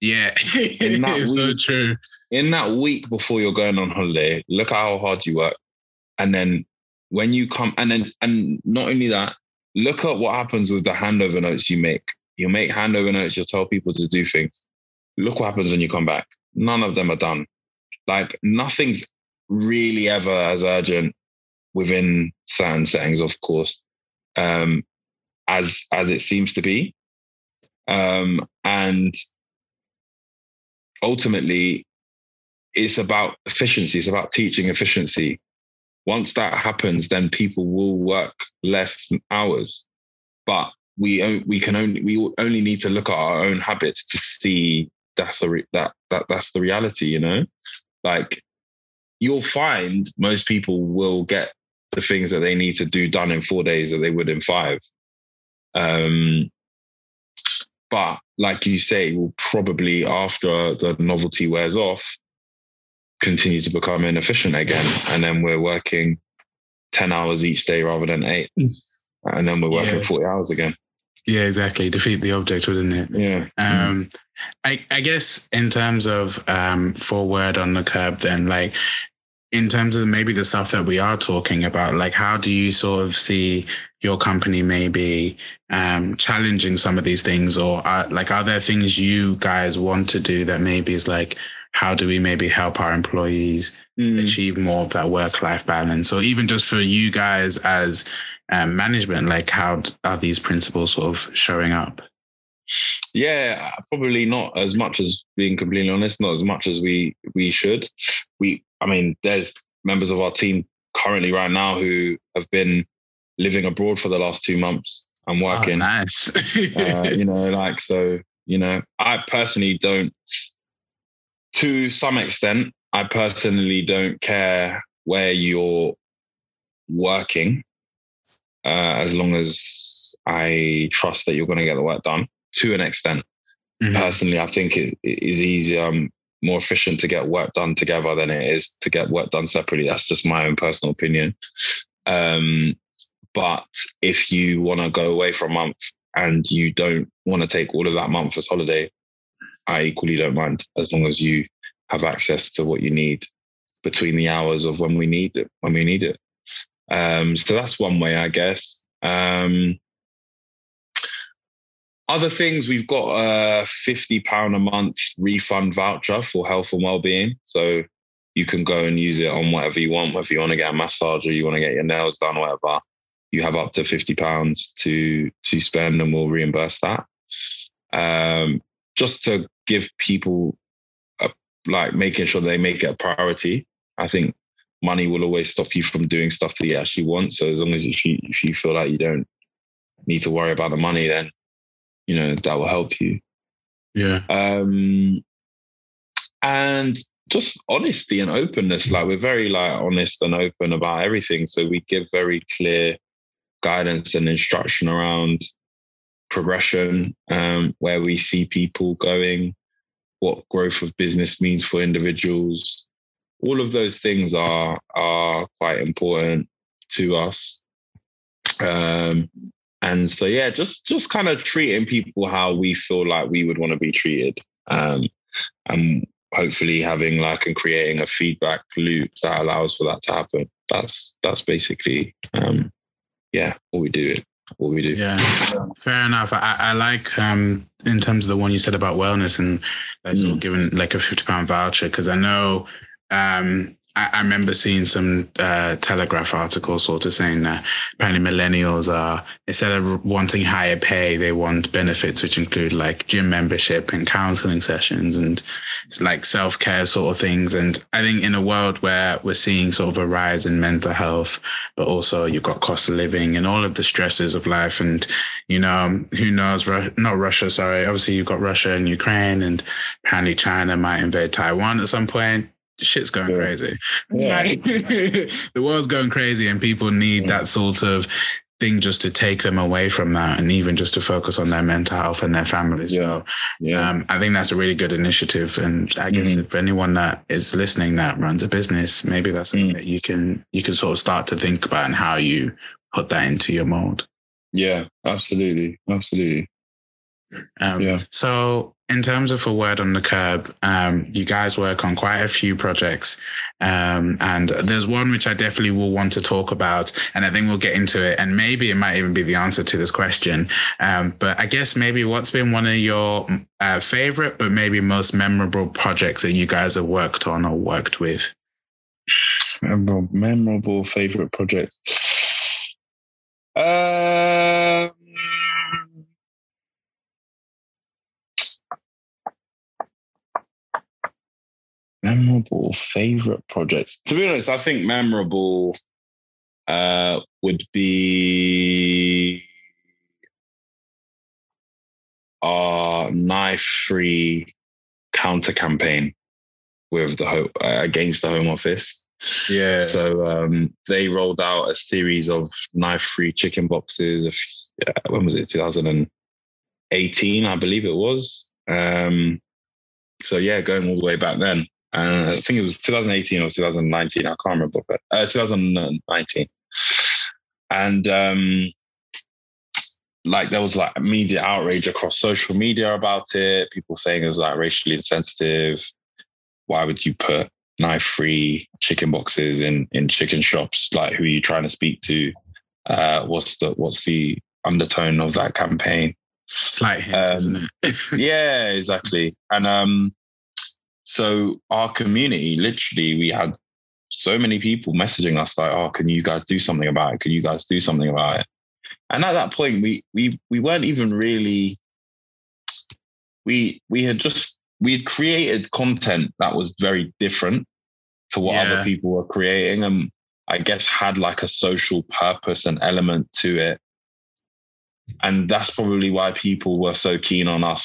yeah, it's so true. In that week before you're going on holiday, look at how hard you work. And then when you come, and then, and not only that, look at what happens with the handover notes you make. You make handover notes, you'll tell people to do things. Look what happens when you come back. None of them are done. Like nothing's really ever as urgent within certain settings, of course, um, as as it seems to be. Um, and ultimately it's about efficiency. It's about teaching efficiency. Once that happens, then people will work less hours. But we we can only we only need to look at our own habits to see that's the re- that that that's the reality. You know, like you'll find most people will get the things that they need to do done in four days that they would in five. Um, but like you say, will probably after the novelty wears off, continue to become inefficient again. And then we're working 10 hours each day rather than eight. And then we're working yeah. 40 hours again. Yeah, exactly. Defeat the object, wouldn't it? Yeah. Um, I, I guess in terms of um, forward on the curb, then like in terms of maybe the stuff that we are talking about, like how do you sort of see your company maybe um, challenging some of these things, or are, like are there things you guys want to do that maybe is like how do we maybe help our employees mm. achieve more of that work life balance, or even just for you guys as um, management, like how are these principles sort of showing up? Yeah, probably not as much as being completely honest, not as much as we we should. We, I mean, there's members of our team currently right now who have been living abroad for the last two months. I'm ah, working. Oh, nice. uh, you know, like so. You know, I personally don't. To some extent, I personally don't care where you're working, uh, as long as I trust that you're going to get the work done. To an extent, mm-hmm. personally, I think it, it is easier, um, more efficient to get work done together than it is to get work done separately. That's just my own personal opinion. Um, but if you want to go away for a month and you don't want to take all of that month as holiday, I equally don't mind as long as you have access to what you need between the hours of when we need it, when we need it. Um, so that's one way, I guess. Um, other things, we've got a fifty pound a month refund voucher for health and well-being. So you can go and use it on whatever you want, whether you want to get a massage or you want to get your nails done, or whatever you have up to fifty pounds to to spend, and we'll reimburse that. Um, just to give people a, like making sure they make it a priority. I think money will always stop you from doing stuff that you actually want. So as long as if you if you feel like you don't need to worry about the money, then you know that will help you. Yeah. Um, and just honesty and openness. Like we're very like honest and open about everything. So we give very clear guidance and instruction around progression, um, where we see people going, what growth of business means for individuals. All of those things are are quite important to us. Um, and so yeah, just just kind of treating people how we feel like we would want to be treated. Um, and hopefully having like and creating a feedback loop that allows for that to happen. That's that's basically um, yeah, what we do. what we do. Yeah, fair enough. I, I like um in terms of the one you said about wellness and like sort of Mm. giving like a fifty pound voucher because I know um I, remember seeing some uh, Telegraph articles sort of saying that apparently millennials are instead of wanting higher pay, they want benefits which include like gym membership and counseling sessions and like self care sort of things. And I think in a world where we're seeing sort of a rise in mental health, but also you've got cost of living and all of the stresses of life, and you know who knows? Not Russia, sorry. Obviously, you've got Russia and Ukraine, and apparently China might invade Taiwan at some point. Shit's going Yeah. crazy. Yeah. Like, the world's going crazy, and people need Yeah. that sort of thing just to take them away from that, and even just to focus on their mental health and their families. So, Yeah. um, I think that's a really good initiative, and I guess Mhm. if anyone that is listening that runs a business, maybe that's something Mm. that you can you can sort of start to think about and how you put that into your mold. yeah. Absolutely. Absolutely. Um, Yeah. So, in terms of a word on the curb, um, you guys work on quite a few projects, um, and there's one which I definitely will want to talk about, and I think we'll get into it, and maybe it might even be the answer to this question. Um, but I guess maybe what's been one of your uh, favorite, but maybe most memorable projects that you guys have worked on or worked with? Memorable, memorable favorite projects. Um, memorable favorite projects. To be honest, I think memorable uh, would be our knife-free counter campaign with the ho- uh, against the Home Office. Yeah. So um, they rolled out a series of knife-free chicken boxes. Of, uh, when was it? 2018, I believe it was. Um, so yeah, going all the way back then. Uh, I think it was 2018 or 2019. I can't remember, but uh, 2019. And um, like there was like media outrage across social media about it. People saying it was like racially insensitive. Why would you put knife-free chicken boxes in in chicken shops? Like, who are you trying to speak to? Uh, what's the what's the undertone of that campaign? Slight hint, Um, isn't it? yeah, exactly. And um, so our community, literally, we had so many people messaging us like, "Oh, can you guys do something about it? Can you guys do something about it?" And at that point, we we we weren't even really. We we had just we had created content that was very different to what Yeah. other people were creating, and I guess had like a social purpose and element to it and that's probably why people were so keen on us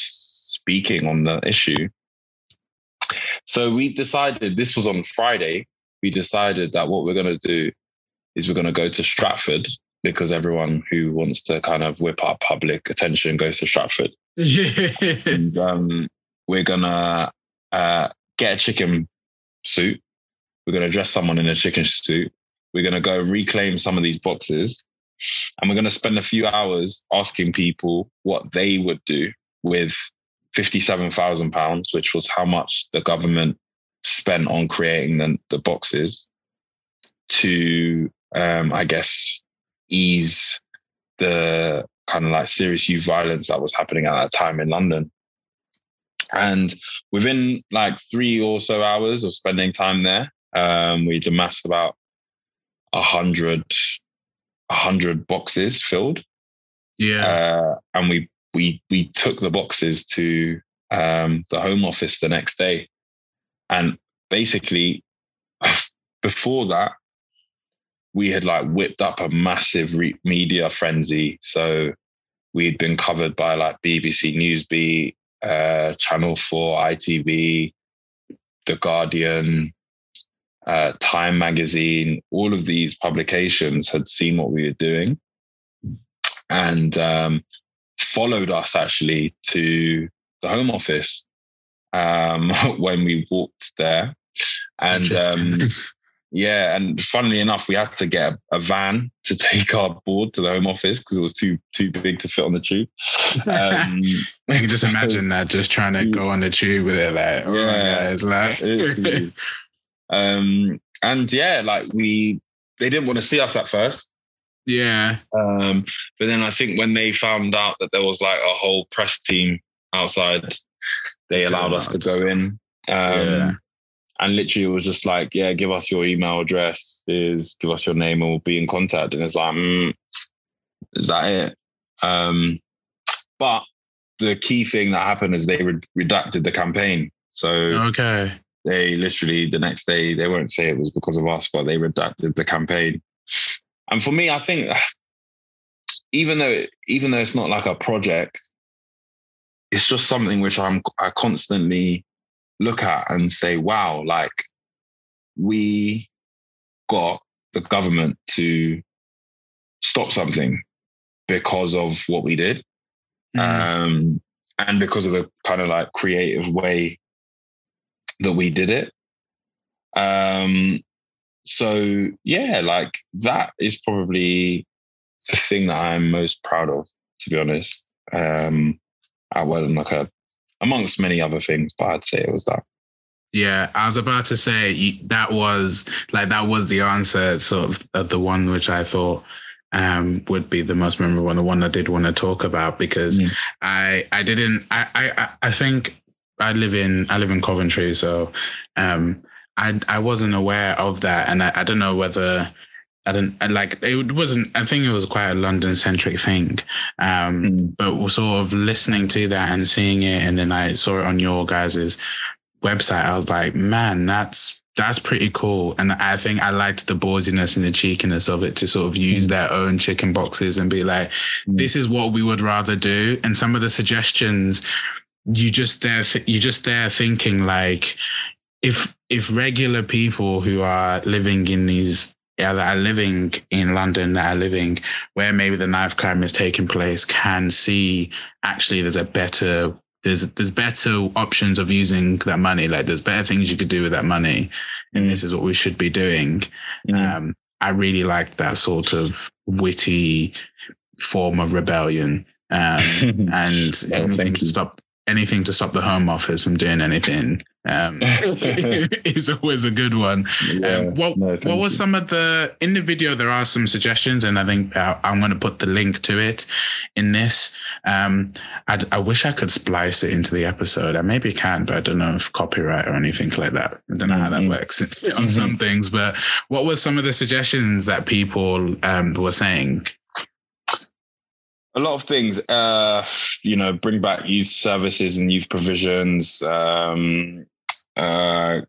speaking on the issue. So we decided this was on Friday. We decided that what we're going to do is we're going to go to Stratford because everyone who wants to kind of whip up public attention goes to Stratford. and um, we're going to uh, get a chicken suit. We're going to dress someone in a chicken suit. We're going to go reclaim some of these boxes and we're going to spend a few hours asking people what they would do with 57,000 pounds, which was how much the government spent on creating the, the boxes to, um, I guess, ease the kind of like serious youth violence that was happening at that time in London. And within like three or so hours of spending time there, um, we'd amassed about a hundred, a hundred boxes filled, yeah. uh, and we we we took the boxes to um, the Home Office the next day, and basically before that, we had like whipped up a massive re- media frenzy. So we'd been covered by like BBC Newsbeat, uh, Channel Four, ITV, The Guardian, uh, Time Magazine, all of these publications had seen what we were doing. And um, followed us actually to the Home Office um, when we walked there. And um, yeah, and funnily enough, we had to get a, a van to take our board to the Home Office because it was too too big to fit on the tube. Um, I can just imagine that just trying to go on the tube with it, like, oh, Yeah. guys, like, um, and yeah, like we, they didn't want to see us at first. Yeah. Um, but then I think when they found out that there was like a whole press team outside, they allowed us to go in. Um, yeah. And literally, it was just like, yeah, give us your email address, is give us your name, and we'll be in contact. And it's like, mm, is that it? Um, but the key thing that happened is they re- redacted the campaign. So okay, they literally the next day they won't say it was because of us, but they redacted the campaign. And for me, I think even though even though it's not like a project, it's just something which I'm I constantly look at and say, wow, like we got the government to stop something because of what we did. Mm. Um, and because of the kind of like creative way that we did it. Um, so yeah, like that is probably the thing that I'm most proud of, to be honest. Um, at well, like a amongst many other things, but I'd say it was that. Yeah, I was about to say that was like that was the answer, sort of, of the one which I thought um, would be the most memorable one, the one I did want to talk about because mm. I I didn't I, I I think I live in I live in Coventry, so um, I I wasn't aware of that, and I, I don't know whether I don't like it wasn't I think it was quite a London centric thing. Um, mm. but sort of listening to that and seeing it and then I saw it on your guys's website, I was like, man, that's that's pretty cool. And I think I liked the ballsiness and the cheekiness of it to sort of use mm. their own chicken boxes and be like, mm. this is what we would rather do. And some of the suggestions, you just there, you just there thinking like, if if regular people who are living in these yeah, that are living in London, that are living where maybe the knife crime is taking place, can see actually there's a better there's there's better options of using that money. Like there's better things you could do with that money, and mm. this is what we should be doing. Mm. Um, I really like that sort of witty form of rebellion, um, and well, anything to stop anything to stop the Home Office from doing anything um, is always a good one. Yeah, um, what no, what was some of the in the video? There are some suggestions, and I think uh, I'm going to put the link to it in this. Um, i wish I could splice it into the episode. I maybe can, but I don't know if copyright or anything like that. I don't know how that mm-hmm. works on mm-hmm. some things. But what were some of the suggestions that people um, were saying? a lot of things uh you know bring back youth services and youth provisions um uh,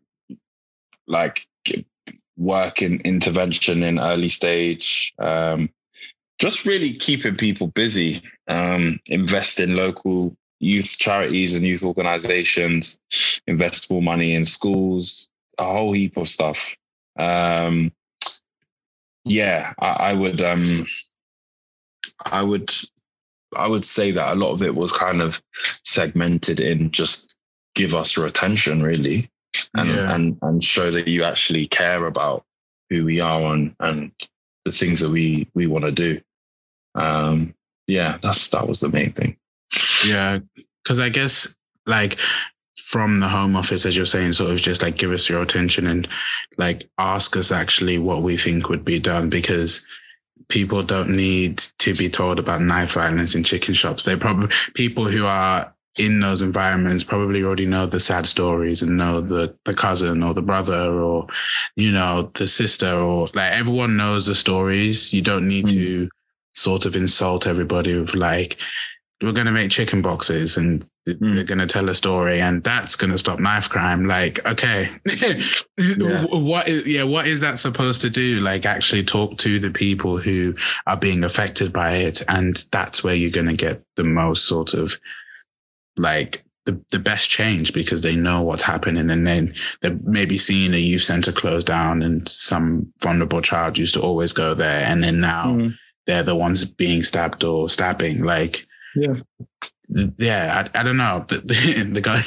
like work in intervention in early stage, um, just really keeping people busy, um, invest in local youth charities and youth organizations, invest more money in schools, a whole heap of stuff. Um, yeah, I, I would, um, I would, I would say that a lot of it was kind of segmented in just give us your attention really and yeah. and and show that you actually care about who we are and and the things that we we want to do. Um yeah that's that was the main thing. Yeah because i guess like from the home office as you're saying sort of just like give us your attention and like ask us actually what we think would be done because people don't need to be told about knife violence in chicken shops. They probably people who are in those environments probably already know the sad stories and know the the cousin or the brother or you know the sister or like everyone knows the stories you don't need mm. to sort of insult everybody with like we're going to make chicken boxes and mm. they're going to tell a story and that's going to stop knife crime like okay yeah. what is yeah what is that supposed to do like actually talk to the people who are being affected by it and that's where you're going to get the most sort of like the, the best change because they know what's happening. And then they're maybe seeing a youth center close down and some vulnerable child used to always go there. And then now mm. they're the ones being stabbed or stabbing. Like yeah. yeah I, I don't know. The, the, the, guy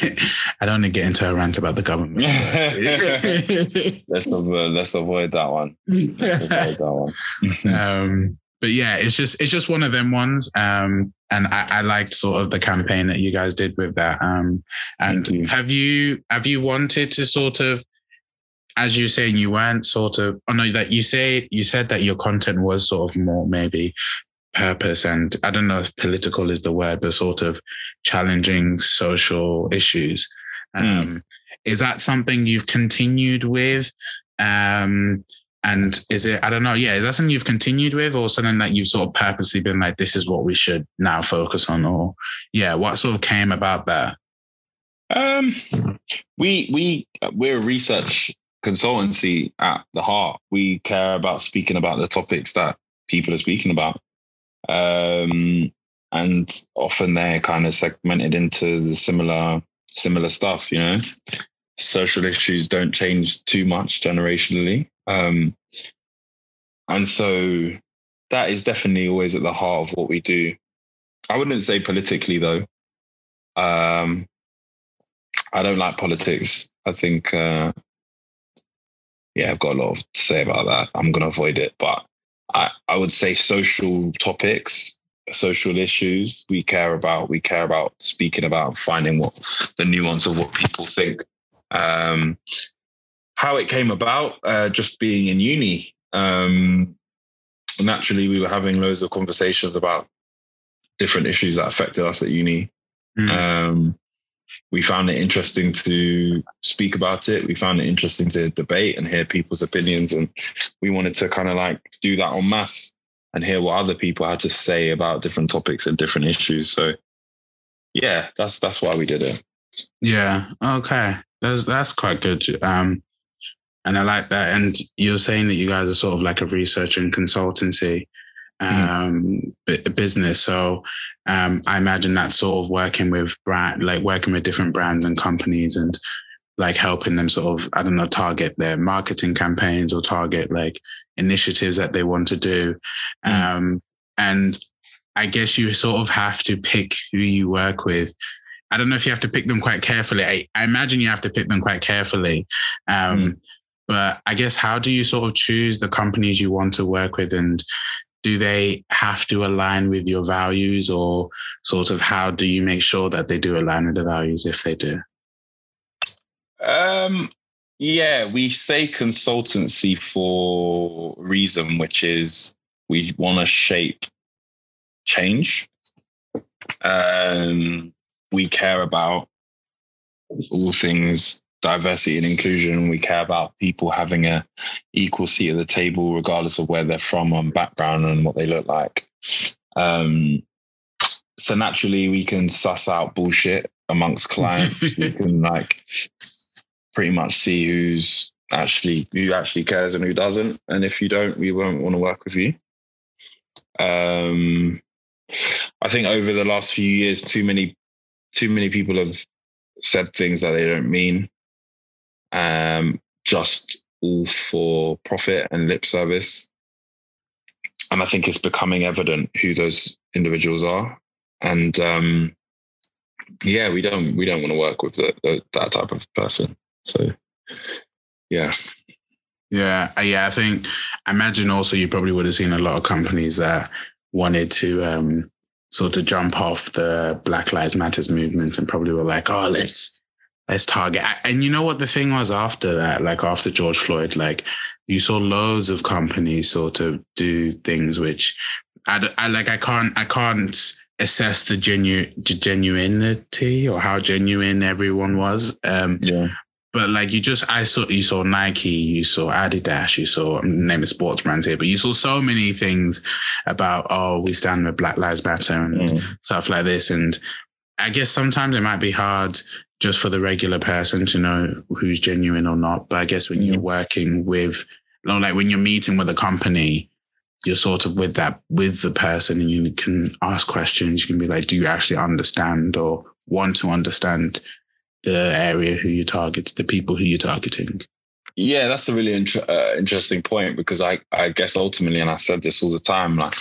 i don't want to get into a rant about the government. Let's avoid let's avoid that one. Let's avoid that one. Um but yeah, it's just it's just one of them ones. Um, and I, I liked sort of the campaign that you guys did with that. Um, and you. have you have you wanted to sort of as you saying, you weren't sort of. Oh know that you say you said that your content was sort of more maybe purpose and I don't know if political is the word, but sort of challenging social issues. Hmm. Um, mm. Is that something you've continued with? Um, and is it, I don't know, yeah, is that something you've continued with or something that you've sort of purposely been like, this is what we should now focus on? Or, yeah, what sort of came about that? Um, we, we, we're a research consultancy at the heart. We care about speaking about the topics that people are speaking about. Um, and often they're kind of segmented into the similar similar stuff you know social issues don't change too much generationally um, and so that is definitely always at the heart of what we do i wouldn't say politically though um, i don't like politics i think uh, yeah i've got a lot to say about that i'm going to avoid it but I, I would say social topics social issues we care about. We care about speaking about finding what the nuance of what people think. Um, how it came about, uh, just being in uni. Um, naturally, we were having loads of conversations about different issues that affected us at uni. Mm. Um, we found it interesting to speak about it. We found it interesting to debate and hear people's opinions, and we wanted to kind of like do that en masse and hear what other people had to say about different topics and different issues. So yeah, that's that's why we did it. Yeah. Okay. That's that's quite good. Um and I like that. And you're saying that you guys are sort of like a research and consultancy mm-hmm. um mm. business. So um I imagine that's sort of working with brand like working with different brands and companies and like helping them sort of, I don't know, target their marketing campaigns or target like initiatives that they want to do. Mm. Um, and I guess you sort of have to pick who you work with. I don't know if you have to pick them quite carefully. I, I imagine you have to pick them quite carefully. Um, mm. But I guess how do you sort of choose the companies you want to work with and do they have to align with your values or sort of how do you make sure that they do align with the values if they do? Um, yeah, we say consultancy for reason, which is we want to shape change. Um, we care about all things diversity and inclusion. We care about people having a equal seat at the table, regardless of where they're from and background and what they look like. Um, so naturally, we can suss out bullshit amongst clients. we can like pretty much see who's actually who actually cares and who doesn't. And if you don't, we won't want to work with you. Um, I think over the last few years, too many too many people have said things that they don't mean, um, just all for profit and lip service. And I think it's becoming evident who those individuals are. And um, yeah, we don't we don't want to work with the, the, that type of person. So, yeah. Yeah, uh, yeah. I think I imagine also you probably would have seen a lot of companies that wanted to um, sort of jump off the Black Lives Matters movement and probably were like, "Oh, let's let's target." And you know what the thing was after that, like after George Floyd, like you saw loads of companies sort of do things which I, I like. I can't I can't assess the genu- genuinity or how genuine everyone was. Um, yeah. But like you just, I saw you saw Nike, you saw Adidas, you saw name of sports brands here, but you saw so many things about oh we stand with Black Lives Matter and mm. stuff like this. And I guess sometimes it might be hard just for the regular person to know who's genuine or not. But I guess when mm. you're working with, like when you're meeting with a company, you're sort of with that with the person and you can ask questions. You can be like, do you actually understand or want to understand the area who you target, the people who you're targeting. Yeah, that's a really inter- uh, interesting point because I, I guess ultimately, and I said this all the time, like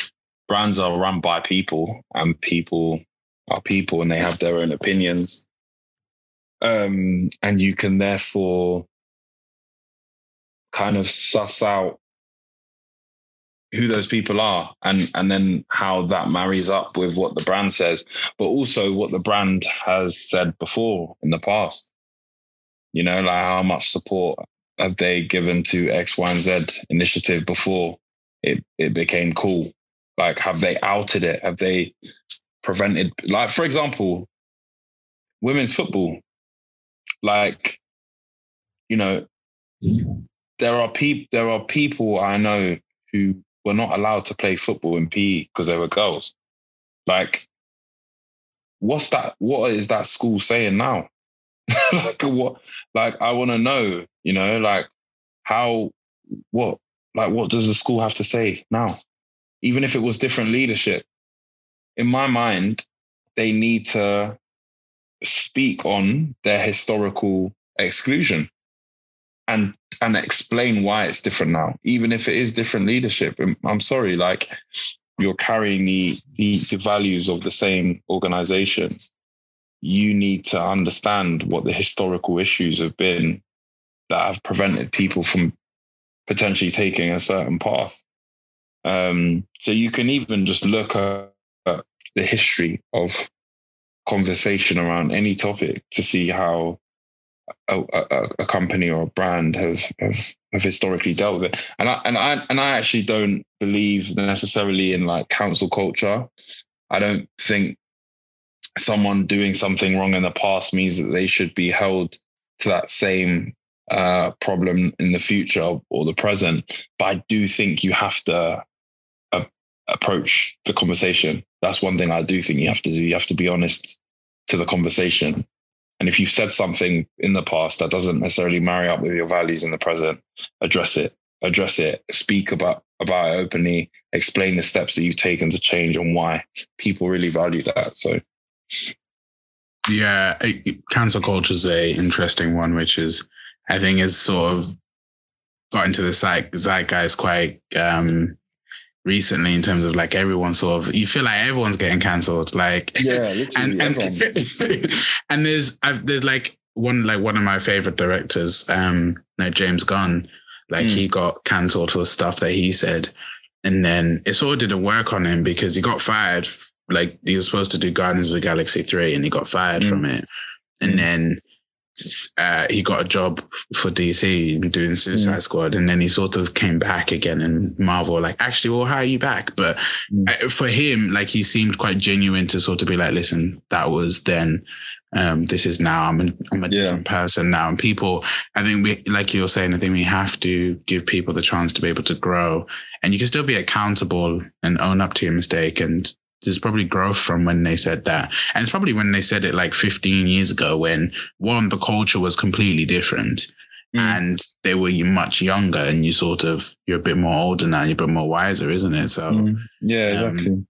brands are run by people and people are people and they have their own opinions. Um, and you can therefore kind of suss out who those people are and and then how that marries up with what the brand says but also what the brand has said before in the past you know like how much support have they given to X, Y, and Z initiative before it, it became cool? Like, have they outed it? Have they prevented, like, for example, women's football? Like, you know, there are people there are people I know who were not allowed to play football in PE because they were girls. Like, what's that? What is that school saying now? like what? Like I want to know. You know, like how? What? Like what does the school have to say now? Even if it was different leadership, in my mind, they need to speak on their historical exclusion and and explain why it's different now even if it is different leadership i'm sorry like you're carrying the, the, the values of the same organization, you need to understand what the historical issues have been that have prevented people from potentially taking a certain path. Um, so you can even just look at the history of conversation around any topic to see how a, a, a, company or a brand have, have have historically dealt with it. And I and I and I actually don't believe necessarily in like cancel culture. I don't think someone doing something wrong in the past means that they should be held to that same uh, problem in the future or the present. But I do think you have to uh, approach the conversation. That's one thing I do think you have to do. You have to be honest to the conversation and if you've said something in the past that doesn't necessarily marry up with your values in the present, address it. Address it. Speak about about it openly. Explain the steps that you've taken to change and why people really value that. So, yeah, cancel culture is a interesting one, which is I think is sort of got into the zeitgeist quite um, recently in terms of like everyone sort of you feel like everyone's getting cancelled like yeah and and, and there's I've, there's like one like one of my favorite directors um like James Gunn like mm. he got cancelled for stuff that he said and then it sort of didn't work on him because he got fired like he was supposed to do Guardians of the Galaxy 3 and he got fired mm. from it and mm. then uh, he got a job for DC doing Suicide mm. Squad, and then he sort of came back again in Marvel. Like, actually, well, how are you back? But mm. Uh, for him, like, he seemed quite genuine to sort of be like, listen, that was then. Um, this is now. I'm a, I'm a yeah. different person now. And people, I think we, like you're saying, I think we have to give people the chance to be able to grow, and you can still be accountable and own up to your mistake and there's probably growth from when they said that. And it's probably when they said it like 15 years ago when one, the culture was completely different mm. and they were much younger and you sort of, you're a bit more older now, you're a bit more wiser, isn't it? So, mm. yeah, exactly. Um,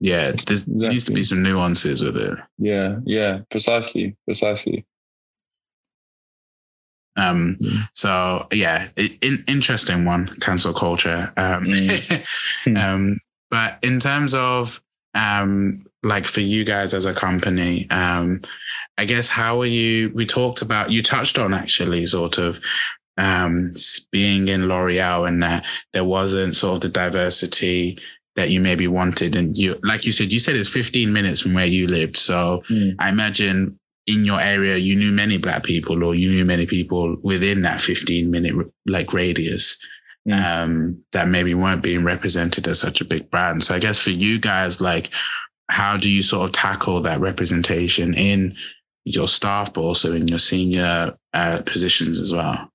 yeah, there's, exactly. needs to be some nuances with it. Yeah, yeah, precisely, precisely. Um, mm. so yeah, in, interesting one, cancel culture. Um, mm. um, but in terms of um, like for you guys as a company, um, I guess how are you? We talked about you touched on actually sort of um, being in L'Oreal and that there wasn't sort of the diversity that you maybe wanted, and you like you said, you said it's 15 minutes from where you lived, so mm. I imagine in your area you knew many black people or you knew many people within that 15 minute like radius mm. um, that maybe weren't being represented as such a big brand. So I guess for you guys, like, how do you sort of tackle that representation in your staff, but also in your senior uh, positions as well?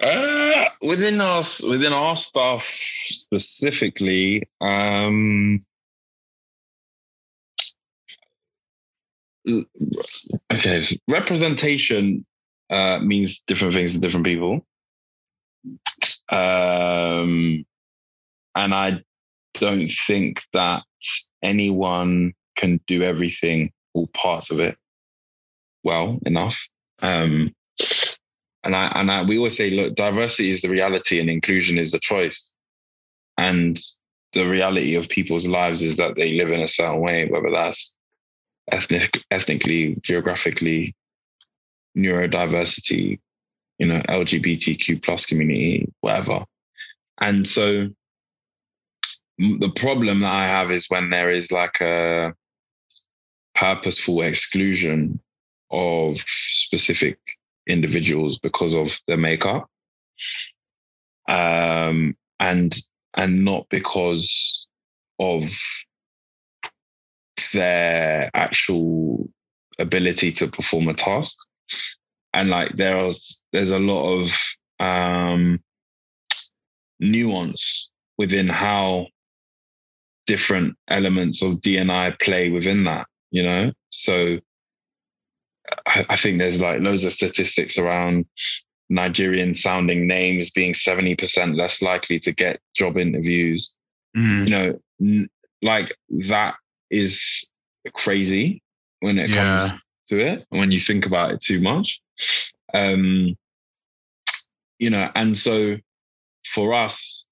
Uh, within us, within our staff specifically, um, okay, representation uh, means different things to different people. Um, and I don't think that anyone can do everything, all parts of it, well enough. Um, and I and I, we always say, look, diversity is the reality, and inclusion is the choice. And the reality of people's lives is that they live in a certain way, whether that's ethnic, ethnically, geographically, neurodiversity, you know, LGBTQ plus community, whatever. And so the problem that I have is when there is like a purposeful exclusion of specific individuals because of their makeup. Um, and and not because of their actual ability to perform a task. And like there's there's a lot of um, nuance within how different elements of DNI play within that, you know? So I, I think there's like loads of statistics around Nigerian sounding names being 70% less likely to get job interviews. Mm. You know, n- like that is crazy when it yeah. comes to it, when you think about it too much. Um, you know, and so for us,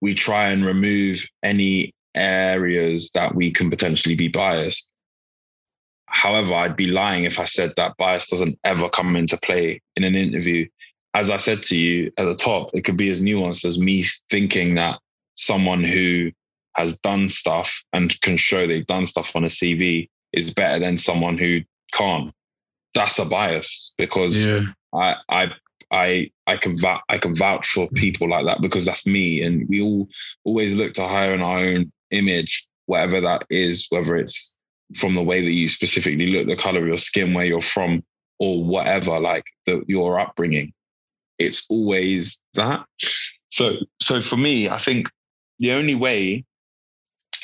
we try and remove any areas that we can potentially be biased. However, I'd be lying if I said that bias doesn't ever come into play in an interview. As I said to you at the top, it could be as nuanced as me thinking that someone who has done stuff and can show they've done stuff on a CV is better than someone who can't. That's a bias because yeah. I I I I can vouch, I can vouch for people like that because that's me, and we all always look to hire in our own image, whatever that is, whether it's from the way that you specifically look, the color of your skin, where you're from, or whatever, like the, your upbringing. It's always that. So, so for me, I think the only way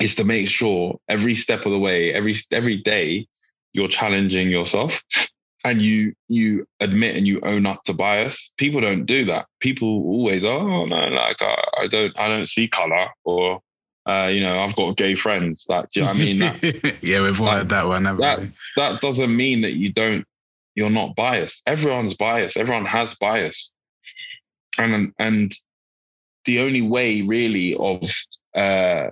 is to make sure every step of the way, every every day, you're challenging yourself and you you admit and you own up to bias people don't do that. People always oh no like i, I don't i don't see color or uh, you know i've got gay friends like do you know what i mean? That, yeah we've all had that one that, we? that doesn't mean that you don't you're not biased. Everyone's biased. Everyone has bias. And and the only way really of uh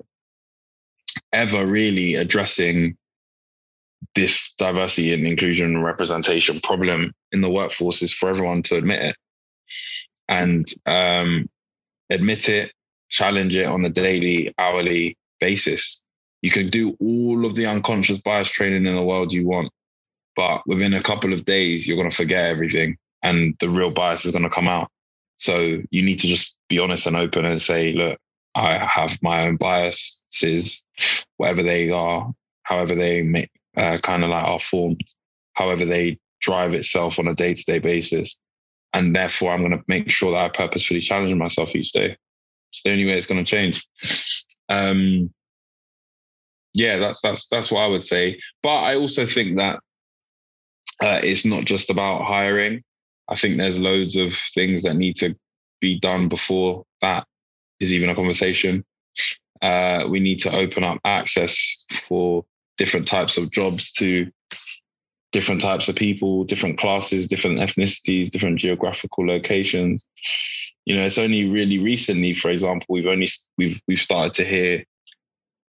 ever really addressing this diversity and inclusion and representation problem in the workforce is for everyone to admit it and um, admit it, challenge it on a daily, hourly basis. You can do all of the unconscious bias training in the world you want, but within a couple of days, you're going to forget everything and the real bias is going to come out. So you need to just be honest and open and say, look, I have my own biases, whatever they are, however they may, uh, kind of like are formed, however they drive itself on a day to day basis. And therefore, I'm going to make sure that I purposefully challenge myself each day. It's the only way it's going to change. Um, yeah, that's that's that's what I would say. But I also think that uh, it's not just about hiring. I think there's loads of things that need to be done before that is even a conversation. Uh, we need to open up access for different types of jobs to different types of people, different classes, different ethnicities, different geographical locations. You know, it's only really recently, for example, we've only we've we've started to hear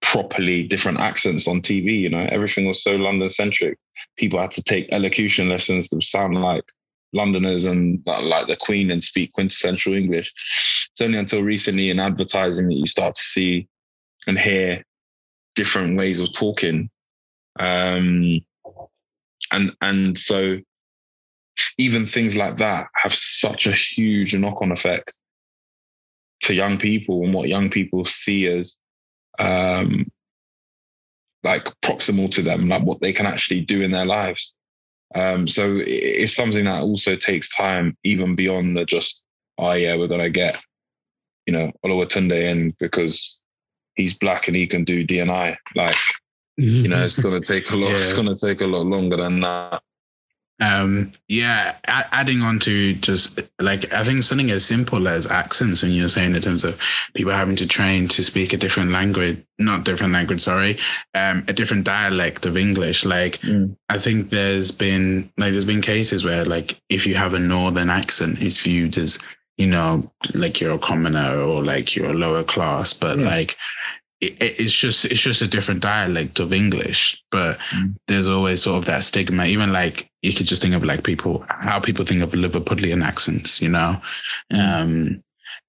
properly different accents on TV. You know, everything was so London centric. People had to take elocution lessons to sound like Londoners and uh, like the Queen and speak quintessential English. It's only until recently in advertising that you start to see and hear different ways of talking um, and and so even things like that have such a huge knock-on effect to young people and what young people see as um, like proximal to them, like what they can actually do in their lives. Um, so it's something that also takes time, even beyond the just, oh yeah, we're gonna get, you know, Oluwatunde in because he's black and he can do DNI. Like you know, it's gonna take a lot. yeah. It's gonna take a lot longer than that. Um, yeah, a- adding on to just like I think something as simple as accents when you're saying in terms of people having to train to speak a different language, not different language, sorry, um, a different dialect of English. Like mm. I think there's been like there's been cases where like if you have a northern accent, it's viewed as you know like you're a commoner or like you're a lower class, but yeah. like it, it's just it's just a different dialect of English, but mm. there's always sort of that stigma. Even like you could just think of like people how people think of Liverpudlian accents, you know, mm. um,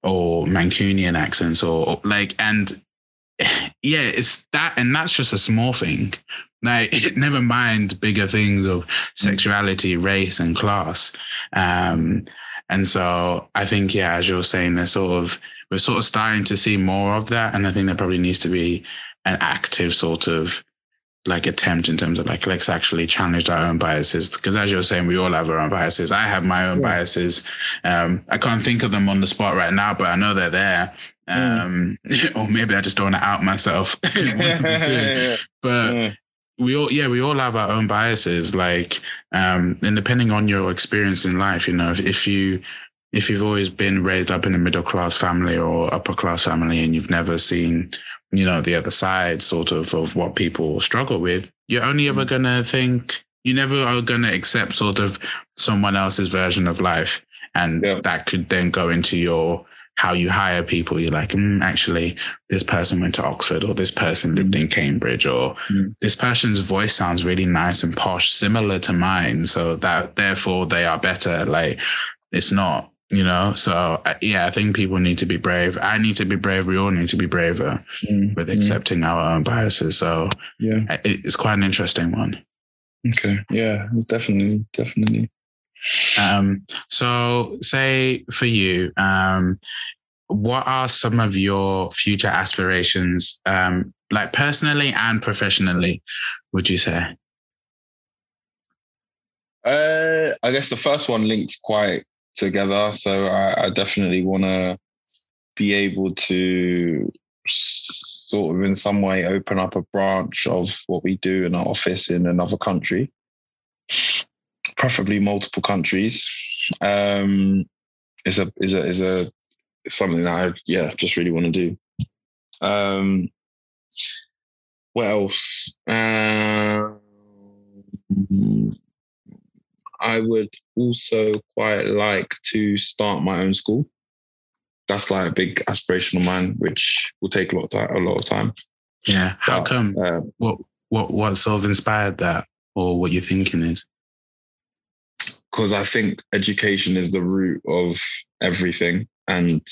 or Mancunian accents, or, like, and yeah, it's that, and that's just a small thing. Like, never mind bigger things of sexuality, race, and class. Um, and so I think, yeah, as you're saying, they're sort of we're sort of starting to see more of that, and I think there probably needs to be an active sort of like attempt in terms of like let's actually challenge our own biases. Because as you're saying we all have our own biases. I have my own yeah. biases. Um, i can't think of them on the spot right now but i know they're there. Mm. um, or maybe i just don't want to out myself. But mm. we all yeah we all have our own biases. Like um, and depending on your experience in life you know if, if you if you've always been raised up in a middle class family or upper class family and you've never seen you know the other side sort of of what people struggle with you're only ever mm. going to think you never are going to accept sort of someone else's version of life and yeah. that could then go into your how you hire people you're like mm, actually this person went to oxford or this person lived in cambridge or mm. this person's voice sounds really nice and posh similar to mine so that therefore they are better like it's not you know? So yeah i think people need to be brave. I need to be brave. We all need to be braver mm, with mm. accepting mm. our own biases. So yeah. It's quite an interesting one. Okay. Yeah definitely definitely. Um so say for you um what are some of your future aspirations um like personally and professionally would you say? Uh, I guess the first one links quite together. So I, I definitely want to be able to sort of in some way open up a branch of what we do in our office in another country, preferably multiple countries. Um, is a is a is a something that I yeah just really want to do. Um, what else? Uh, I would also quite like to start my own school. That's like a big aspiration of mine, which will take a lot of time. A lot of time. Yeah. How but, come? Uh, what what what sort of inspired that, or what you're thinking is? Because I think education is the root of everything, and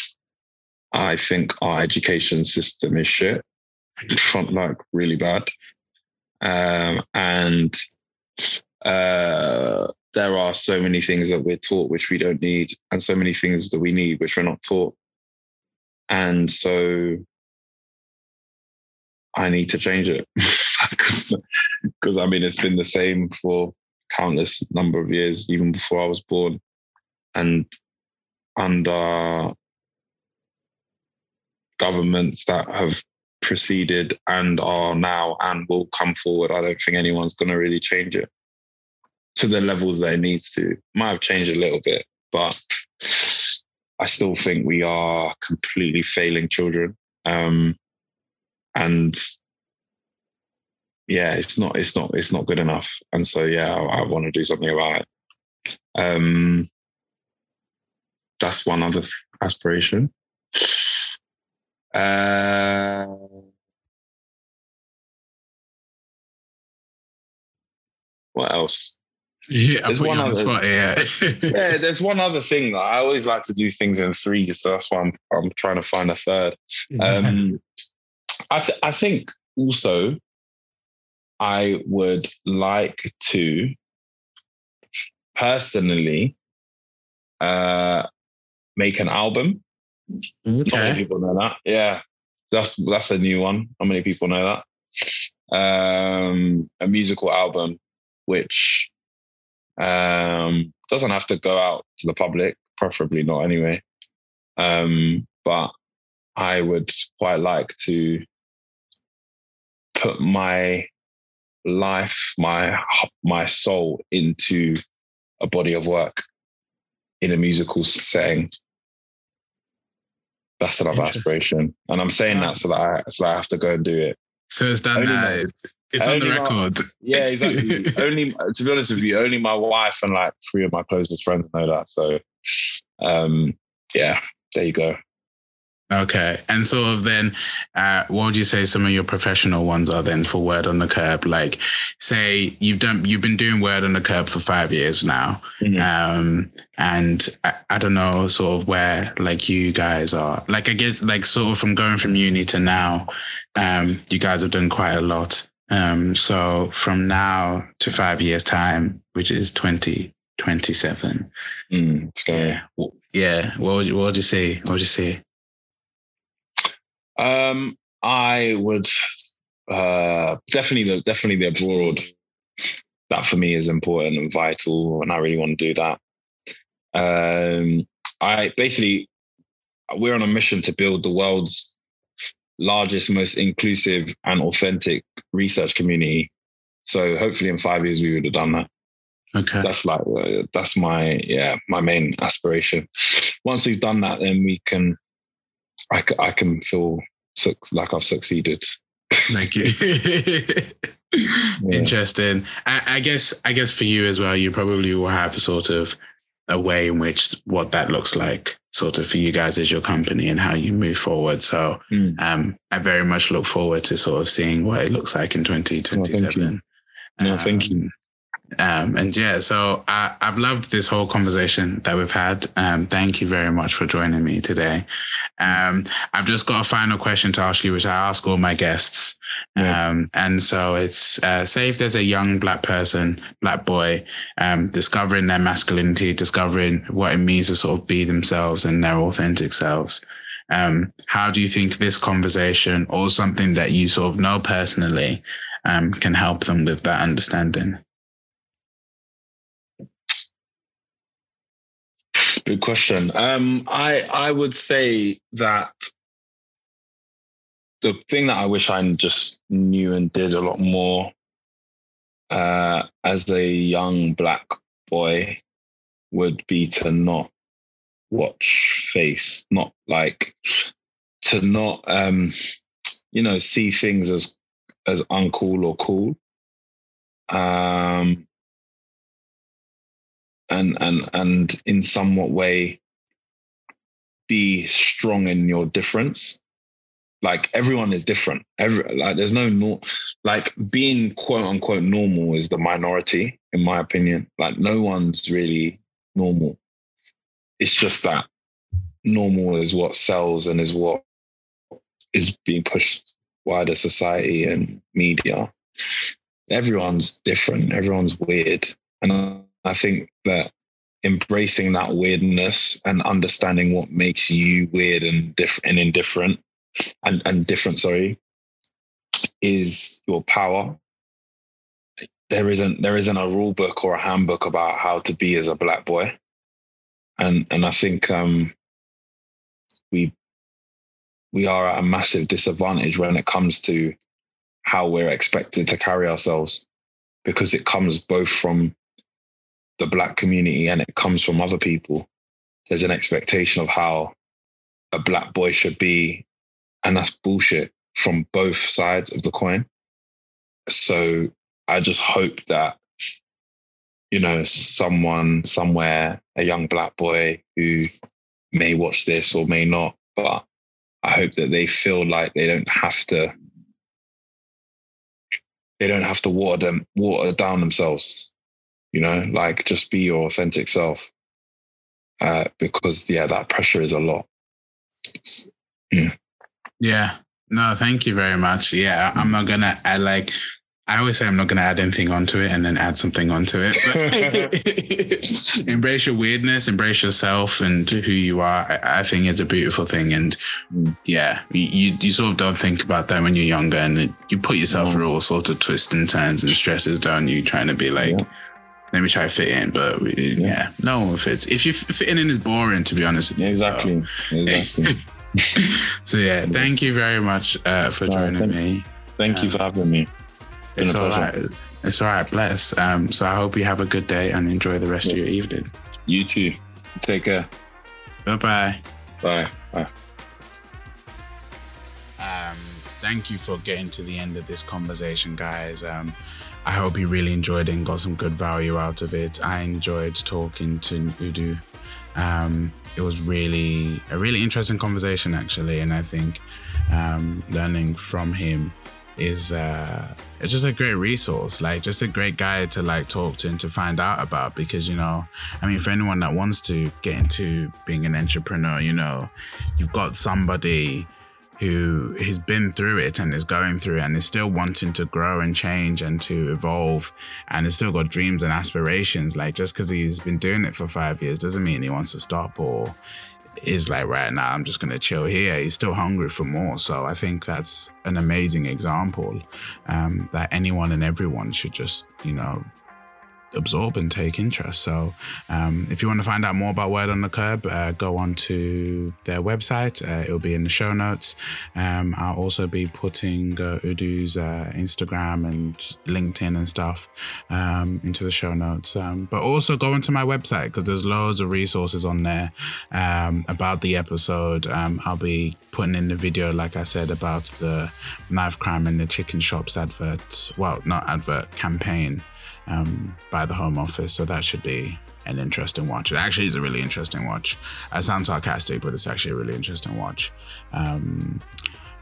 I think our education system is shit, front like really bad, um, and uh, there are so many things that we're taught which we don't need, and so many things that we need which we're not taught. And so I need to change it. Because I mean it's been the same for countless number of years, even before I was born, and under governments that have proceeded and are now and will come forward, I don't think anyone's going to really change it to the levels that it needs to. Might have changed a little bit, but I still think we are completely failing children. Um, and yeah, it's not, it's not, it's not good enough. And so yeah, I, I want to do something about it. Um, that's one other aspiration. Uh, what else? Yeah, there's one other, spot, yeah. yeah, there's one other thing that I always like to do things in threes, so that's why I'm I'm trying to find a third. Um, I th- I think also I would like to personally uh, make an album. Okay. Not many people know that. Yeah, that's that's a new one. How many people know that? Um, a musical album, which um, doesn't have to go out to the public, preferably not anyway. Um, but I would quite like to put my life, my my soul into a body of work in a musical setting. That's another aspiration, and I'm saying that so that I so that I have to go and do it. So it's done that. It's on the record. My, yeah, exactly. only to be honest with you, only my wife and like three of my closest friends know that. So, um, yeah, there you go. Okay. And sort of then, uh, what would you say some of your professional ones are then for Word on the Curb? Like, say you've done, you've been doing Word on the Curb for five years now. Mm-hmm. Um, and I, I, don't know sort of where like you guys are. Like, I guess like sort of from going from uni to now, um, you guys have done quite a lot. Um, so from now to five years time, which is 2027. Mm, yeah. Yeah. What would you, what would you say? What would you say? Um, I would uh, definitely the definitely the abroad. That for me is important and vital, and I really want to do that. Um, I basically we're on a mission to build the world's largest, most inclusive and authentic research community. So hopefully, in five years, we would have done that. Okay, that's like uh, that's my yeah my main aspiration. Once we've done that, then we can I, I can feel like I've succeeded. Thank you. yeah. Interesting. I, I, guess I guess for you as well, you probably will have a sort of a way in which what that looks like, sort of for you guys as your company and how you move forward. So mm. um, I very much look forward to sort of seeing what it looks like in 2027. no, thank you. Um, and yeah, so I, have loved this whole conversation that we've had. Um, thank you very much for joining me today. Um, I've just got a final question to ask you, which I ask all my guests. Yeah. Um, and so it's uh, say if there's a young black person, black boy, um, discovering their masculinity, discovering what it means to sort of be themselves and their authentic selves. Um, how do you think this conversation or something that you sort of know personally can help them with that understanding? Good question. Um, I I would say that the thing that I wish I just knew and did a lot more uh, as a young black boy would be to not watch face, not like to not um, you know see things as as uncool or cool. Um, and and and in somewhat way be strong in your difference. Like everyone is different. Every like there's no no like being quote unquote normal is the minority in my opinion. Like no one's really normal. It's just that normal is what sells and is what is being pushed wider society and media. Everyone's different. Everyone's weird. And I think that embracing that weirdness and understanding what makes you weird and different and indifferent and, and different, sorry, is your power. There isn't there isn't a rule book or a handbook about how to be as a black boy. And and I think um we we are at a massive disadvantage when it comes to how we're expected to carry ourselves because it comes both from the black community and it comes from other people, there's an expectation of how a black boy should be. And that's bullshit from both sides of the coin. So I just hope that, you know, someone somewhere, a young black boy who may watch this or may not, but I hope that they feel like they don't have to they don't have to water them water down themselves you know, like just be your authentic self. Uh, because yeah, that pressure is a lot. Yeah. Yeah. No, thank you very much. Yeah, I'm not gonna add like I always say I'm not gonna add anything onto it and then add something onto it. embrace your weirdness, embrace yourself and who you are. I, I think it's a beautiful thing. And mm. yeah, you, you sort of don't think about that when you're younger and you put yourself through all sorts of twists and turns and stresses, don't you? Trying to be like yeah let me try to fit in. But we, yeah. yeah. no one fits. If you fitting in is boring, to be honest with you. Exactly. So. Exactly. so yeah, thank you very much uh, for joining thank, me. Thank you for having me. It's, it's all right. It's all right. Bless. Um, so I hope you have a good day and enjoy the rest yeah. of your evening. You too. Take care. Bye-bye. Bye. Bye. Um, thank you for getting to the end of this conversation, guys. Um, I hope you really enjoyed it and got some good value out of it. I enjoyed talking to Ndu. Um, it was really a really interesting conversation actually, and I think um, learning from him is uh, it's just a great resource, like just a great guy to like talk to and to find out about. Because you know, I mean, for anyone that wants to get into being an entrepreneur, you know, you've got somebody who has been through it and is going through it and is still wanting to grow and change and to evolve and has still got dreams and aspirations. Like just because he's been doing it for five years doesn't mean he wants to stop or is like right now i'm just to chill here he's still hungry for more so i think that's an amazing example um, that anyone and everyone should just you know absorb and take interest. So, um, if you want to find out more about Word on the Curb, uh, go on to their website. Uh, it'll be in the show notes. Um, I'll also be putting uh, Ndu's uh, Instagram and LinkedIn and stuff um, into the show notes. Um, but also go onto my website because there's loads of resources on there um, about the episode. Um, I'll be putting in the video, like I said, about the knife crime and the chicken shops advert. Well, not advert campaign um, by the Home Office. So that should be an interesting watch. It actually is a really interesting watch. I sound sarcastic, but it's actually a really interesting watch. Um,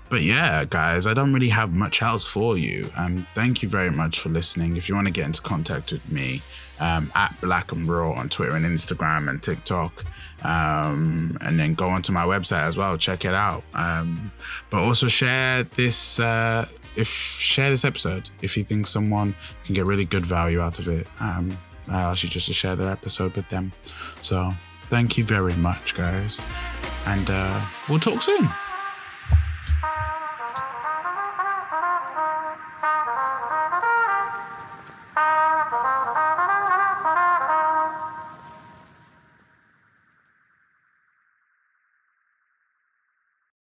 but yeah, guys, I don't really have much else for you. Um, thank you very much for listening. If you want to get into contact with me, um, at Black and Raw on Twitter and Instagram and TikTok, um, and then go onto my website as well. Check it out. Um, but also share this. Uh, if share this episode if you think someone can get really good value out of it. Um, I ask you just to share their episode with them. So thank you very much, guys, and uh, we'll talk soon.